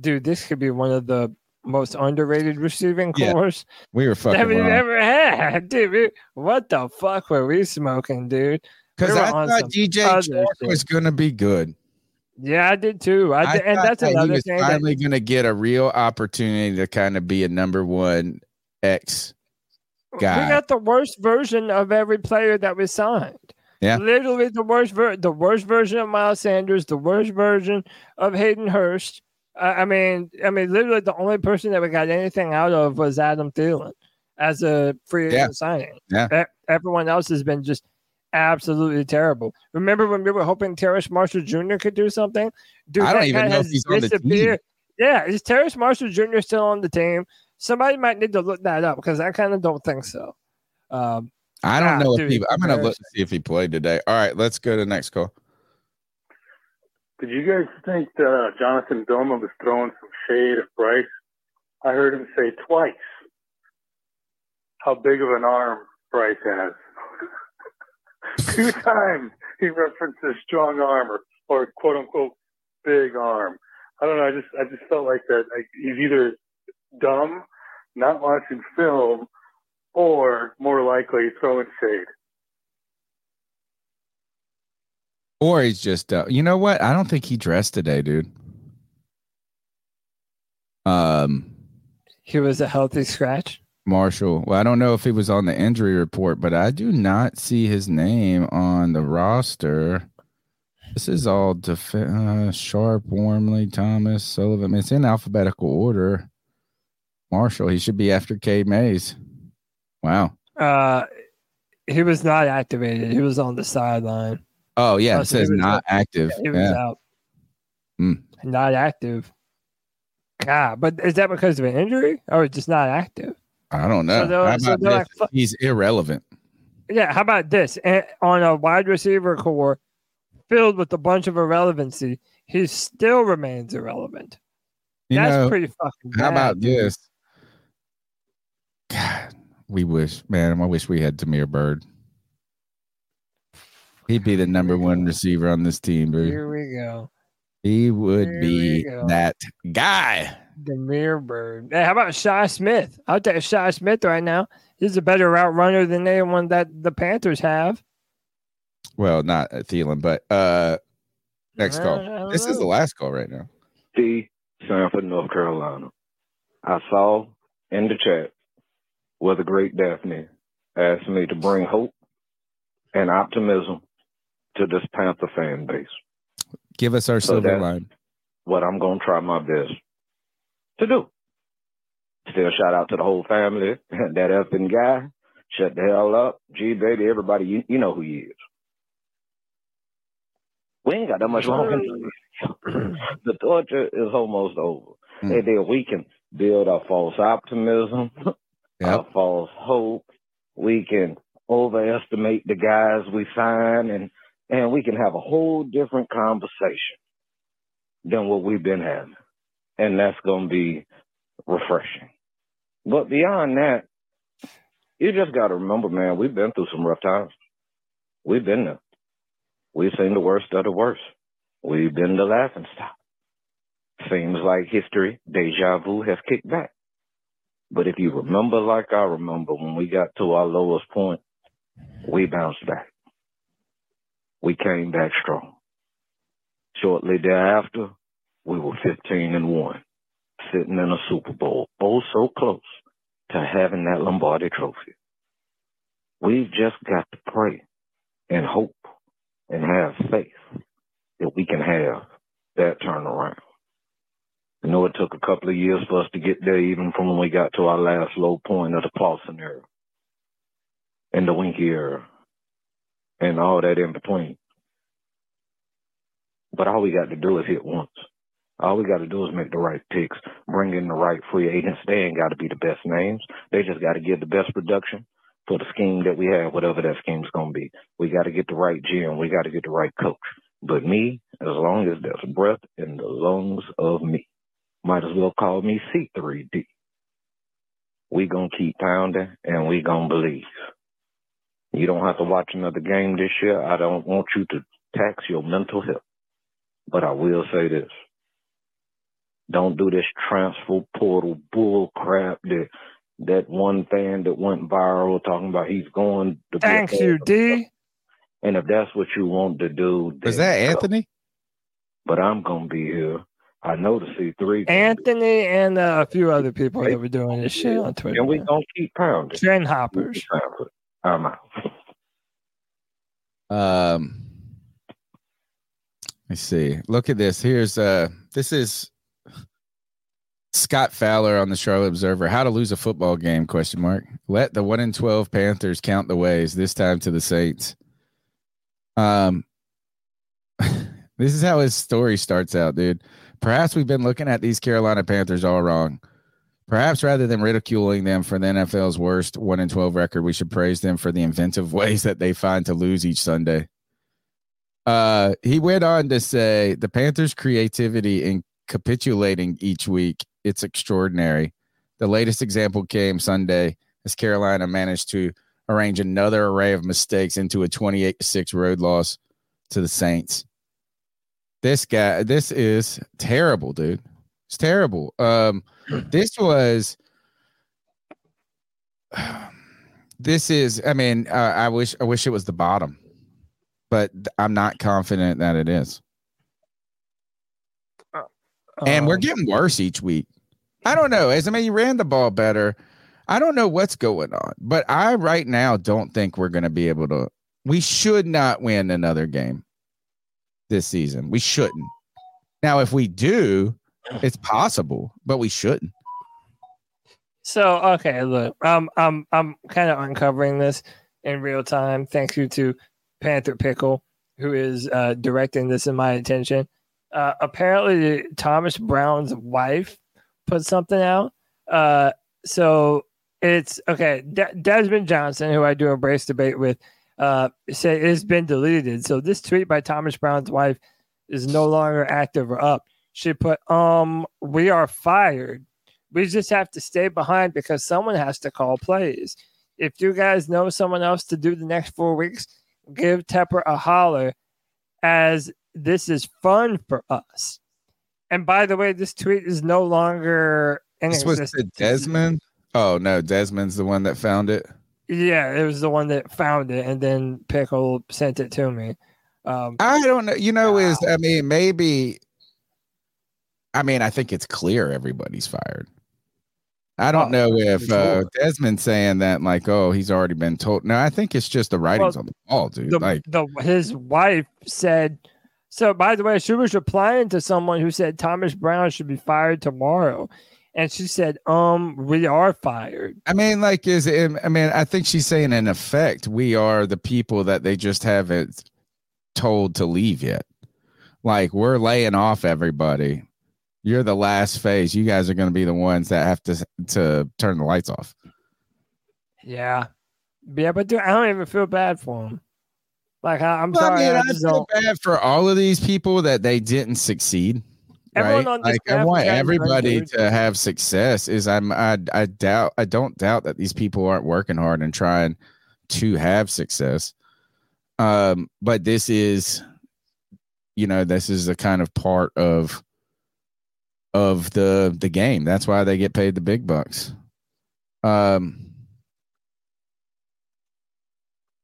dude, this could be one of the most underrated receiving Yeah. cores We were fucking that we've wrong. ever had. Dude, we- what the fuck were we smoking, dude? Because We I thought DJ other Chark shit. was gonna be good. Yeah, I did too. I, did, and that's that another he was thing. That, finally going to get a real opportunity to kind of be a number one X we got the worst version of every player that we signed. Yeah. Literally the worst ver- the worst version of Miles Sanders, the worst version of Hayden Hurst. I I mean, I mean, literally the only person that we got anything out of was Adam Thielen as a free agent Yeah. signing. Yeah. E- Everyone else has been just absolutely terrible. Remember when we were hoping Terrace Marshall Jr. could do something? Dude, I don't even know if he's on the team. Yeah, is Terrace Marshall Jr. still on the team? Somebody might need to look that up because I kind of don't think so. Um, I don't ah, know dude, if he. I'm going to look to see if he played today. All right, let's go to the next call. Did you guys think uh, Jonathan Doma was throwing some shade at Bryce? I heard him say twice how big of an arm Bryce has. Two times he referenced his strong arm or, or quote unquote big arm. I don't know. I just I just felt like that. Like he's either dumb, not watching film, or more likely throwing shade. Or he's just. Uh, you know what? I don't think he dressed today, dude. Um, he was a healthy scratch. Marshall. Well, I don't know if he was on the injury report, but I do not see his name on the roster. This is all def- uh, Sharp, Warmly, Thomas, Sullivan. It's in alphabetical order. Marshall. He should be after K Mays. Wow. Uh, he was not activated. He was on the sideline. Oh yeah, Oh, it says not out. active. He was Yeah. out. Hmm. Not active. God, but is that because of an injury or just not active? I don't know. So they're- so they're like, He's irrelevant. Yeah, how about this? On a wide receiver core filled with a bunch of irrelevancy, he still remains irrelevant. You That's know, pretty fucking How about dude. this? God, we wish, man. I wish we had Damiere Byrd. He'd be the number one receiver on this team, dude. Here we go. He would Here be that guy. Damiere Byrd. Hey, how about Shi Smith? I'll take Shi Smith right now. He's a better route runner than anyone that the Panthers have. Well, not uh, Thielen, but uh next call. don't This is the last call right now. D. Sanford, North Carolina. I saw in the chat where the great Daphne asked me to bring hope and optimism to this Panther fan base. Give us our So silver that- line. What I'm going to try my best to do. Still shout out to the whole family, that effing guy, Shut the hell up. G baby, everybody, you, you know who he is. We ain't got that much longer. the torture is almost over. Hmm. And then we can build our false optimism, our false hope. We can overestimate the guys we sign and and we can have a whole different conversation than what we've been having. And that's gonna be refreshing. But beyond that, you just gotta remember, man, we've been through some rough times. We've been there. We've seen the worst of the worst. We've been the laughing stock. Seems like history, deja vu, has kicked back. But if you remember like I remember when we got to our lowest point, we bounced back. We came back strong. Shortly thereafter, we were 15 and 1, sitting in a Super Bowl, oh so close to having that Lombardi trophy. We've just got to pray and hope and have faith that we can have that turnaround. I know it took a couple of years for us to get there, even from when we got to our last low point of the Clausen era and the Winky era and all that in between. But all we got to do is hit once. All we got to do is make the right picks, bring in the right free agents. They ain't got to be the best names. They just got to get the best production for the scheme that we have, whatever that scheme's going to be. We got to get the right GM. We got to get the right coach. But me, as long as there's breath in the lungs of me, might as well call me C3D. We gonna keep pounding and we gonna believe. You don't have to watch another game this year. I don't want you to tax your mental health. But I will say this. Don't do this transfer portal bull crap that that one fan that went viral talking about he's going to be a Thank you, D. and if that's what you want to do, Was then that go. Anthony? But I'm gonna be here. I know the C3. Anthony and uh, a few other people that were doing this shit on Twitter. And we gonna keep pounding. Trend hoppers. I'm out. Um, let's see. Look at this. Here's uh, this is Scott Fowler on the Charlotte Observer. How to lose a football game? Question mark. Let the one in twelve Panthers count the ways. This time to the Saints. Um, this is how his story starts out, dude. Perhaps we've been looking at these Carolina Panthers all wrong. Perhaps rather than ridiculing them for the NFL's worst 1 in 12 record, we should praise them for the inventive ways that they find to lose each Sunday. Uh, he went on to say the Panthers' creativity in capitulating each week, it's extraordinary. The latest example came Sunday as Carolina managed to arrange another array of mistakes into a 28 6 road loss to the Saints. This guy, this is terrible, dude. It's terrible. Um, this was this is i mean uh, i wish i wish it was the bottom but i'm not confident that it is. And we're Um, getting worse each week. I don't know. As i mean you ran the ball better. I don't know what's going on but i right now don't think we're going to be able to we should not win another game this season we shouldn't now if we do it's possible but we shouldn't So okay, look, I'm I'm I'm kind of uncovering this in real time. Thank you to Panther Pickle, who is uh, directing this in my attention. Uh, apparently, Thomas Brown's wife put something out. Uh, so it's okay. De- Desmond Johnson, who I do embrace debate with, uh, say it's been deleted. So this tweet by Thomas Brown's wife is no longer active or up. She put, "Um, we are fired." We just have to stay behind because someone has to call plays. If you guys know someone else to do the next four weeks, give Tepper a holler as this is fun for us. And by the way, this tweet is no longer in this was existence. desmond oh no desmond's the one that found it Yeah, it was the one that found it, and then Pickle sent it to me. Um, I don't know. You know, is I mean, maybe. I mean, I think it's clear everybody's fired. I don't know if uh, Desmond's saying that, like, oh, he's already been told. No, I think it's just the writings Well, on the wall, dude. the, like, the his wife said so by the way she was replying to someone who said thomas brown should be fired tomorrow And she said, um, we are fired. I mean, like, is it, I mean, I think she's saying in effect, we are the people that they just haven't told to leave yet. Like, we're laying off everybody. You're the last phase. You guys are going to be the ones that have to to turn the lights off. Yeah. Yeah, but dude, I don't even feel bad for him. Like I, am Well, sorry. I mean, I I feel don't. bad for all of these people that they didn't succeed. Everyone right? on this Like I want everybody to have success. Is I'm I I doubt I don't doubt that these people aren't working hard and trying to have success. Um, but this is, you know, this is a kind of part of of the the game. That's why they get paid the big bucks. Um.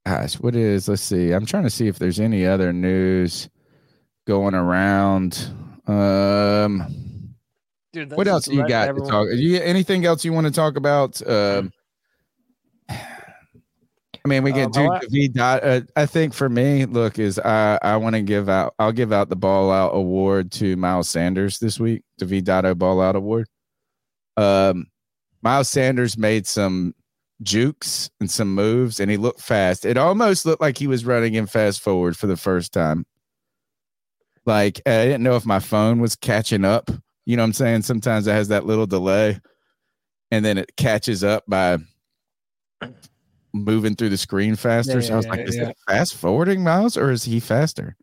Gosh, what is? Let's see. I'm trying to see if there's any other news going around. Um, Dude, what else you got everyone- to talk? You anything else you want to talk about? Um, I mean, we Um, get do I- V dot. Uh, I think for me, look, is I I want to give out. I'll give out the ball out award to Miles Sanders this week. The V Dotto ball out award. Um, Miles Sanders made some jukes and some moves, and he looked fast. It almost looked like he was running in fast forward for the first time. Like I didn't know if my phone was catching up. You know what I'm saying? Sometimes it has that little delay, and then it catches up by moving through the screen faster. Yeah, so I was yeah, like, is yeah. it fast forwarding Miles or is he faster?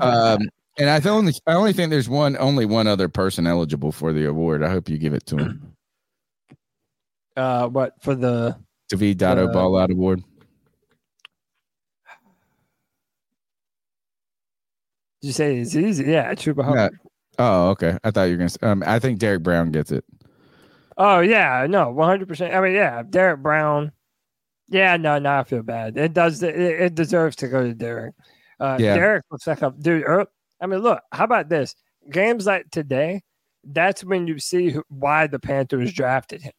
um, and I only I only think there's one only one other person eligible for the award. I hope you give it to him. uh, what for the V Dotto Uh, Ball Out Award. You say it's easy? Yeah, Chuba Yeah. Oh, okay. I thought you were gonna. Um, I think Derrick Brown gets it. Oh yeah, no, one hundred percent. I mean, yeah, Derrick Brown. Yeah, no, no, I feel bad. It does. It, it deserves to go to Derrick. Uh, Yeah. Derrick looks like a dude. er, I mean, look. How about this? Games like today. That's when you see who, why the Panthers drafted him.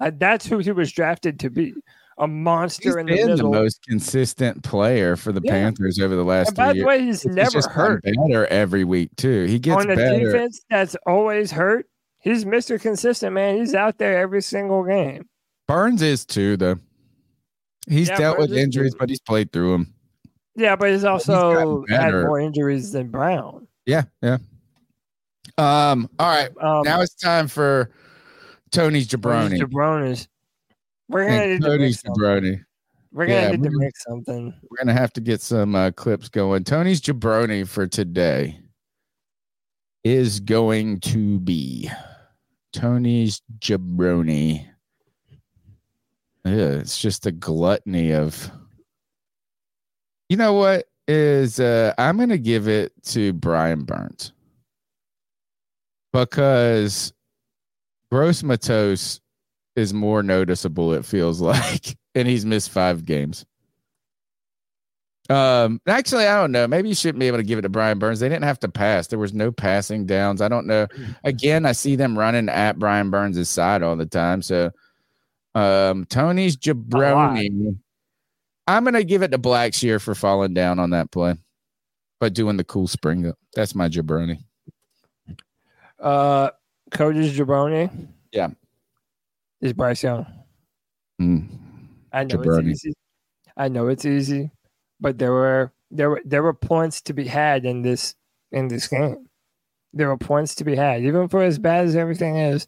Like, that's who he was drafted to be. A monster He's in the been the middle. most consistent player for the Yeah. Panthers over the last And by the way, years. he's never just hurt. better every week too. He gets on a better. defense that's always hurt. He's Mr. Consistent, man. He's out there every single game. Burns is too, though. He's Yeah, dealt with Burns is injuries, but he's played through them. Yeah, but he's also gotten had more injuries than Brown. Yeah, yeah. Um. All right. Um, now it's time for Tony's Jabroni. Jabronis. We're gonna And need to make Tony's. Jabroni. We're gonna Yeah, need to make something. We're gonna have to get some uh, clips going. Tony's Jabroni for today is going to be Tony's Jabroni. Yeah, it's just a gluttony of. You know what is? Uh, I'm gonna give it to Brian Burns because Gross-Matos is more noticeable. It feels like, and he's missed five games. Um, actually, I don't know. Maybe you shouldn't be able to give it to Brian Burns. They didn't have to pass. There was no passing downs. I don't know. Again, I see them running at Brian Burns' side all the time. So, um, Tony's jabroni. I'm gonna give it to Blackshear for falling down on that play, but doing the cool spring up. That's my jabroni. Uh, Cody's Jabroni Yeah. Is Bryce Young. Mm. I know Jabroni. it's easy. I know it's easy, but there were there were there were points to be had in this in this game. There were points to be had, even for as bad as everything is.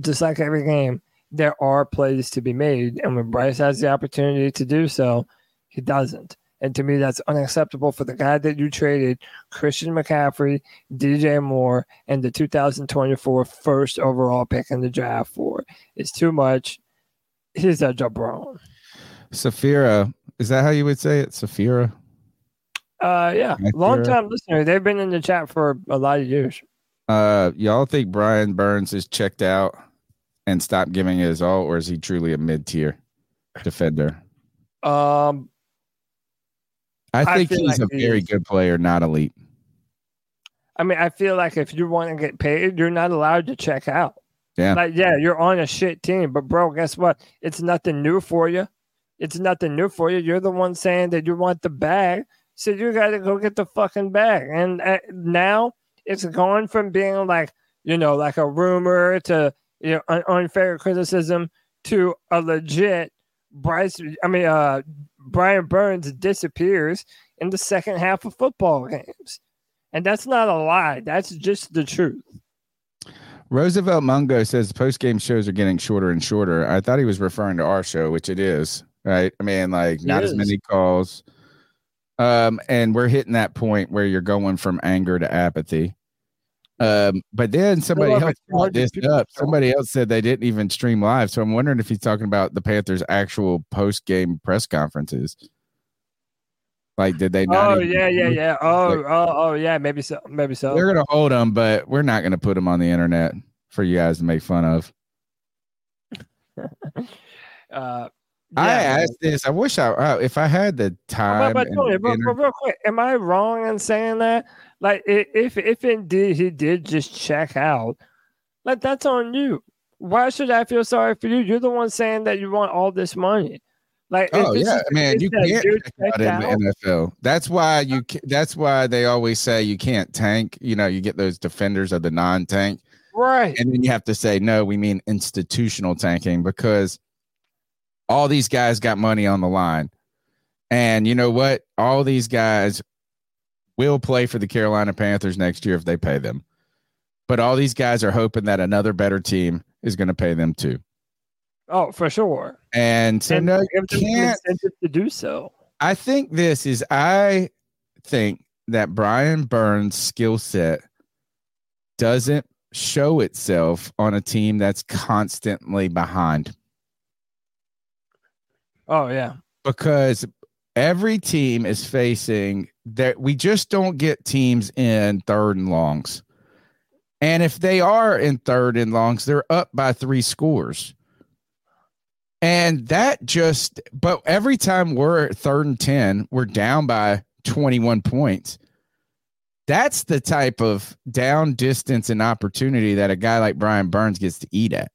Just like every game, there are plays to be made, and when Bryce has the opportunity to do so, he doesn't. And to me, that's unacceptable for the guy that you traded, Christian McCaffrey, DJ Moore, and the 2024 first overall pick in the draft for. It's too much. He's a jabron. Safira, is that how you would say it? Safira. Uh, yeah, long time listener. They've been in the chat for a lot of years. Uh, y'all think Brian Burns is checked out and stopped giving it his all, or is he truly a mid tier defender? Um, I I think feel he's like a very is. good player, not elite. I mean, I feel like if you want to get paid, you're not allowed to check out. Yeah. Like, yeah, you're on a shit team, but bro, guess what? It's nothing new for you. It's nothing new for you. You're the one saying that you want the bag, so you got to go get the fucking bag. And uh, now it's gone from being like you know, like a rumor to you know un- unfair criticism to a legit Bryce. I mean, uh, Brian Burns disappears in the second half of football games, and that's not a lie. That's just the truth. Roosevelt Mungo says post game shows are getting shorter and shorter. I thought he was referring to our show, which it is, right? I mean, like It not as many calls. Um, and we're hitting that point where you're going from anger to apathy. Um, but then somebody else brought this up. Somebody else said they didn't even stream live. So I'm wondering if he's talking about the Panthers' actual post game press conferences. Like, did they not? Oh yeah, yeah, yeah. Oh, Like, oh, oh, yeah. Maybe so. Maybe so. They're gonna hold them, but we're not gonna put them on the internet for you guys to make fun of. Uh, I yeah. asked this. I wish I uh, if I had the time. but, and Tony, but, but real quick, am I wrong in saying that? Like, if if indeed he did just check out, like that's on you. Why should I feel sorry for you? You're the one saying that you want all this money. Like, oh yeah, man, you can't check out in the NFL. That's why you. That's why they always say you can't tank. You know, you get those defenders of the non-tank, right? And then you have to say no. We mean institutional tanking because all these guys got money on the line, and you know what? All these guys will play for the Carolina Panthers next year if they pay them. But all these guys are hoping that another better team is going to pay them too. Oh, for sure. And so and no, you give them the can't. incentive to do so. I think this is. I think that Brian Burns' skill set doesn't show itself on a team that's constantly behind Oh yeah. because every team is facing that we just don't get teams in third and longs. And if they are in third and longs, they're up by three scores. And that just, but every time we're at third and 10, we're down by 21 points. That's the type of down distance and opportunity that a guy like Brian Burns gets to eat at.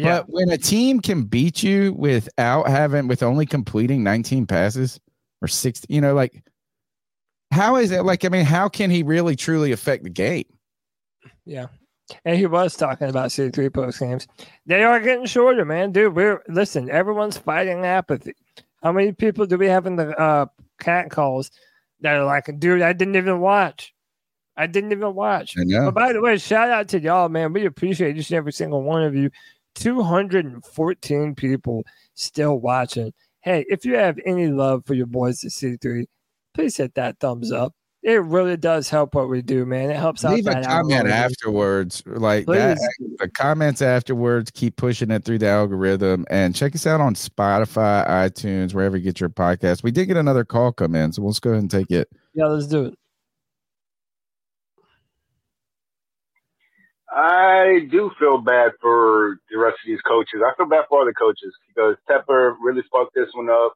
Yeah. But when a team can beat you without having, with only completing 19 passes or 60, you know, like, how is it like? I mean, how can he really truly affect the game? Yeah. And he was talking about C3 post games. They are getting shorter, man. Dude, we're listen, everyone's fighting apathy. How many people do we have in the uh cat calls that are like, dude, I didn't even watch. I didn't even watch. I know. But by the way, shout out to y'all, man. We appreciate each and every single one of you. 214 people still watching. Hey, if you have any love for your boys at C3, please hit that thumbs up. It really does help what we do, man. It helps out Leave a comment algorithm. afterwards, like that. The comments afterwards keep pushing it through the algorithm, and check us out on Spotify, iTunes, wherever you get your podcast. We did get another call come in, so let's go ahead and take it. Yeah, let's do it. I do feel bad for the rest of these coaches. I feel bad for all the coaches because Tepper really fucked this one up,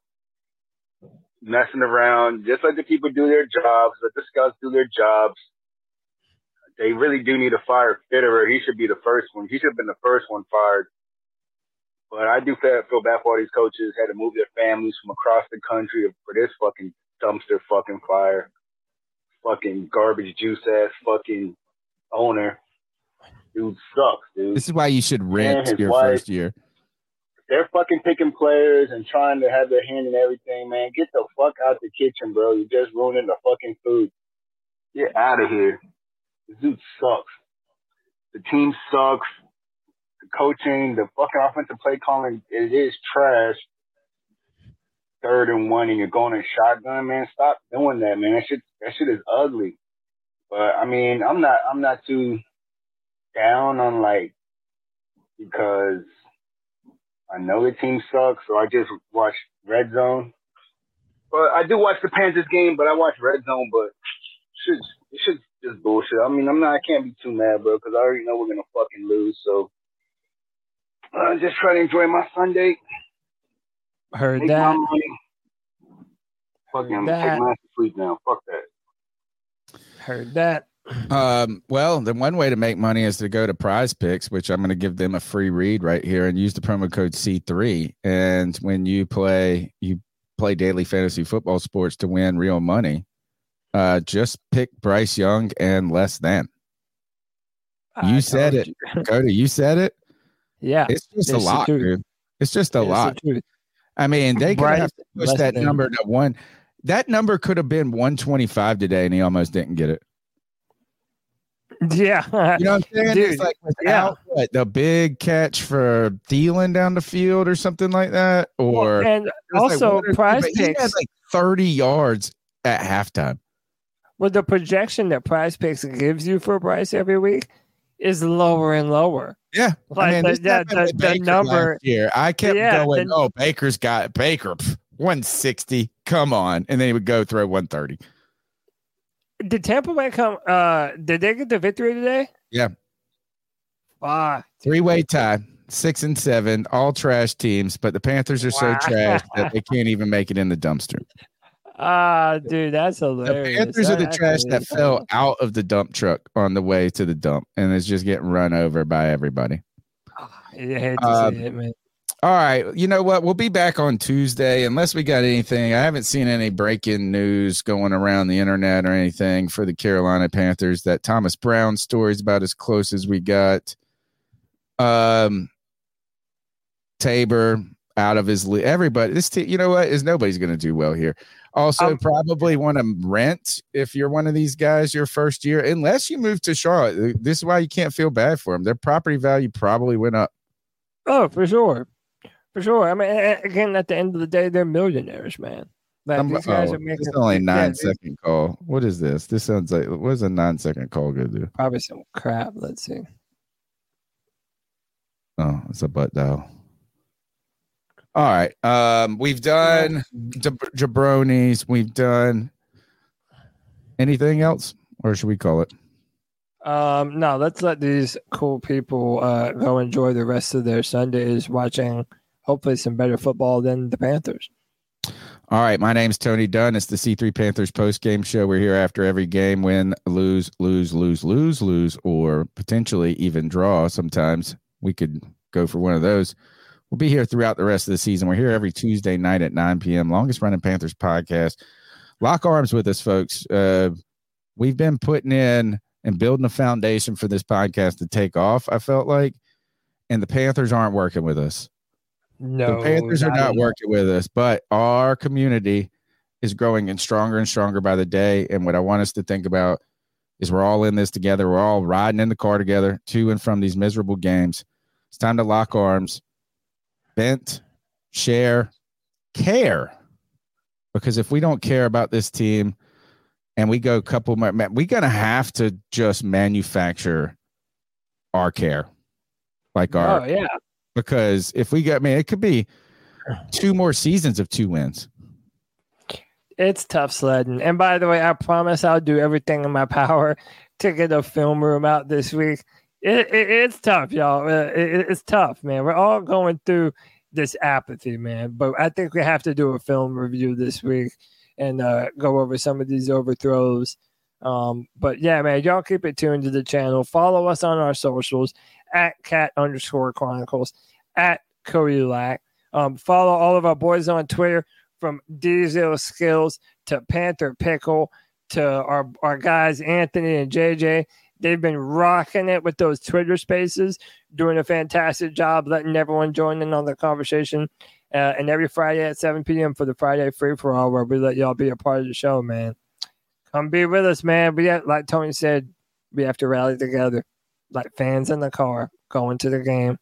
messing around. Just let the people do their jobs, let the scouts do their jobs. They really do need to fire Fitterer. He should be the first one. He should have been the first one fired. But I do feel, feel bad for all these coaches had to move their families from across the country for this fucking dumpster fucking fire. Fucking garbage juice ass fucking owner. Dude sucks, dude. This is why you should rent your wife. first year. They're fucking picking players and trying to have their hand in everything, man. Get the fuck out the kitchen, bro. You're just ruining the fucking food. Get out of here. This dude sucks. The team sucks. The coaching, the fucking offensive play calling, it is trash. Third and one, and you're going in shotgun, man. Stop doing that, man. That shit, that shit is ugly. But I mean, I'm not, I'm not too down on like because I know the team sucks, so I just watch Red Zone. But I do watch the Panthers game, but I watch Red Zone. But it should just bullshit. I mean, I'm not. I can't be too mad, bro, because I already know we're gonna fucking lose. So I just try to enjoy my Sunday. Heard make that. Fucking, I'm that. take my sleep now. Fuck that. Heard that. Um, well, the one way to make money is to go to PrizePicks, which I'm going to give them a free read right here, and use the promo code C3. And when you play, you play daily fantasy football sports to win real money. Uh, just pick Bryce Young and less than. You said it, Cody. You said it. Yeah, It's just a lot, dude. It's just a It's lot. I mean, they could have to push that than- number to one. That number could have been 125 today, and he almost didn't get it. Yeah, You know what I'm saying? Dude, it's like without what, the big catch for Thielen down the field or something like that. Or and was like also one or two, prize but he had picks like 30 yards at halftime. with the projection that PrizePicks gives you for Bryce every week is lower and lower. Yeah. Like I mean, the- the- the number- here. I kept Yeah, going, the- oh, Baker's got Baker pff, 160. Come on. And then he would go throw 130. Did Tampa Bay come? Uh, did they get the victory today? Yeah. Fuck. Three way tie, six and seven, all trash teams, but the Panthers are so trash that they can't even make it in the dumpster. Ah, dude, that's The hilarious. Panthers are the trash that fell out of the dump truck on the way to the dump and is just getting run over by everybody. Hate to Um, it. All right. You know what? We'll be back on Tuesday unless we got anything. I haven't seen any breaking news going around the internet or anything for the Carolina Panthers. That Thomas Brown story is about as close as we got. Um, Tabor out of his league. Everybody, this team, you know what? Is nobody's going to do well here. Also, Um, probably want to rent if you're one of these guys your first year, unless you move to Charlotte. This is why you can't feel bad for them. Their property value probably went up. Oh, for sure, for sure. I mean, again, at the end of the day, they're millionaires, man. Like I'm- these guys oh, are making it's only a yeah, second call. What is this? This sounds like what is a nine second call gonna do? Probably some crap. Let's see. Oh, it's a butt dial. All right. Um, we've done jab- jabronis. We've done anything else, or should we call it? Um, no, let's let these cool people uh, go enjoy the rest of their Sundays watching hopefully some better football than the Panthers. All right. My name's Tony Dunn. It's the C3 Panthers post game show. We're here after every game win, lose, lose, lose, lose, lose, or potentially even draw. Sometimes we could go for one of those. We'll be here throughout the rest of the season. We're here every Tuesday night at 9 p.m. Longest running Panthers podcast. Lock arms with us, folks. Uh, we've been putting in and building a foundation for this podcast to take off, I felt like. And the Panthers aren't working with us. No, the Panthers are not not at all. working with us, but our community is growing and stronger and stronger by the day. And what I want us to think about is we're all in this together. We're all riding in the car together to and from these miserable games. It's time to lock arms, bent, share, care. Because if we don't care about this team and we go a couple we're going to have to just manufacture our care. Like our, Oh yeah, because if we get, man, it could be two more seasons of two wins. it's tough sledding. And by the way, I promise I'll do everything in my power to get a film room out this week. It, it, it's tough, y'all. Uh, It, it's tough, man. We're all going through this apathy, man. But I think we have to do a film review this week and uh, go over some of these overthrows. Um, but yeah, man, y'all keep it tuned to the channel. Follow us on our socials at cat underscore chronicles at Cody. Um, follow all of our boys on Twitter from Diesel Skills to Panther Pickle to our, our guys Anthony and JJ. They've been rocking it with those Twitter spaces, doing a fantastic job letting everyone join in on the conversation. Uh, and every Friday at 7 p.m. for the Friday Free for All, where we let y'all be a part of the show, man. Come be with us, man. We have, like Tony said, we have to rally together, like fans in the car going to the game.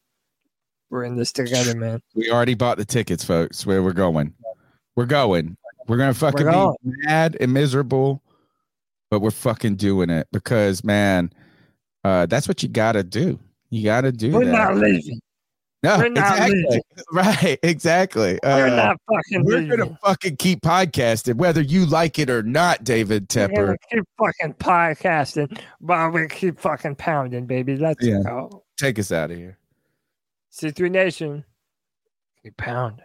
We're in this together, man. We already bought the tickets, folks. Where we're going. We're going. We're gonna fucking We're going. be mad and miserable, but we're fucking doing it because man, uh, that's what you gotta do. You gotta do We're that. not leaving. No, We're exactly. Right, exactly. We're Uh, not fucking We're leaving. gonna fucking keep podcasting, whether you like it or not, David We're Tepper. keep fucking podcasting while we keep fucking pounding, baby. Let's Yeah. go. Take us out of here. C3 Nation, keep pounding.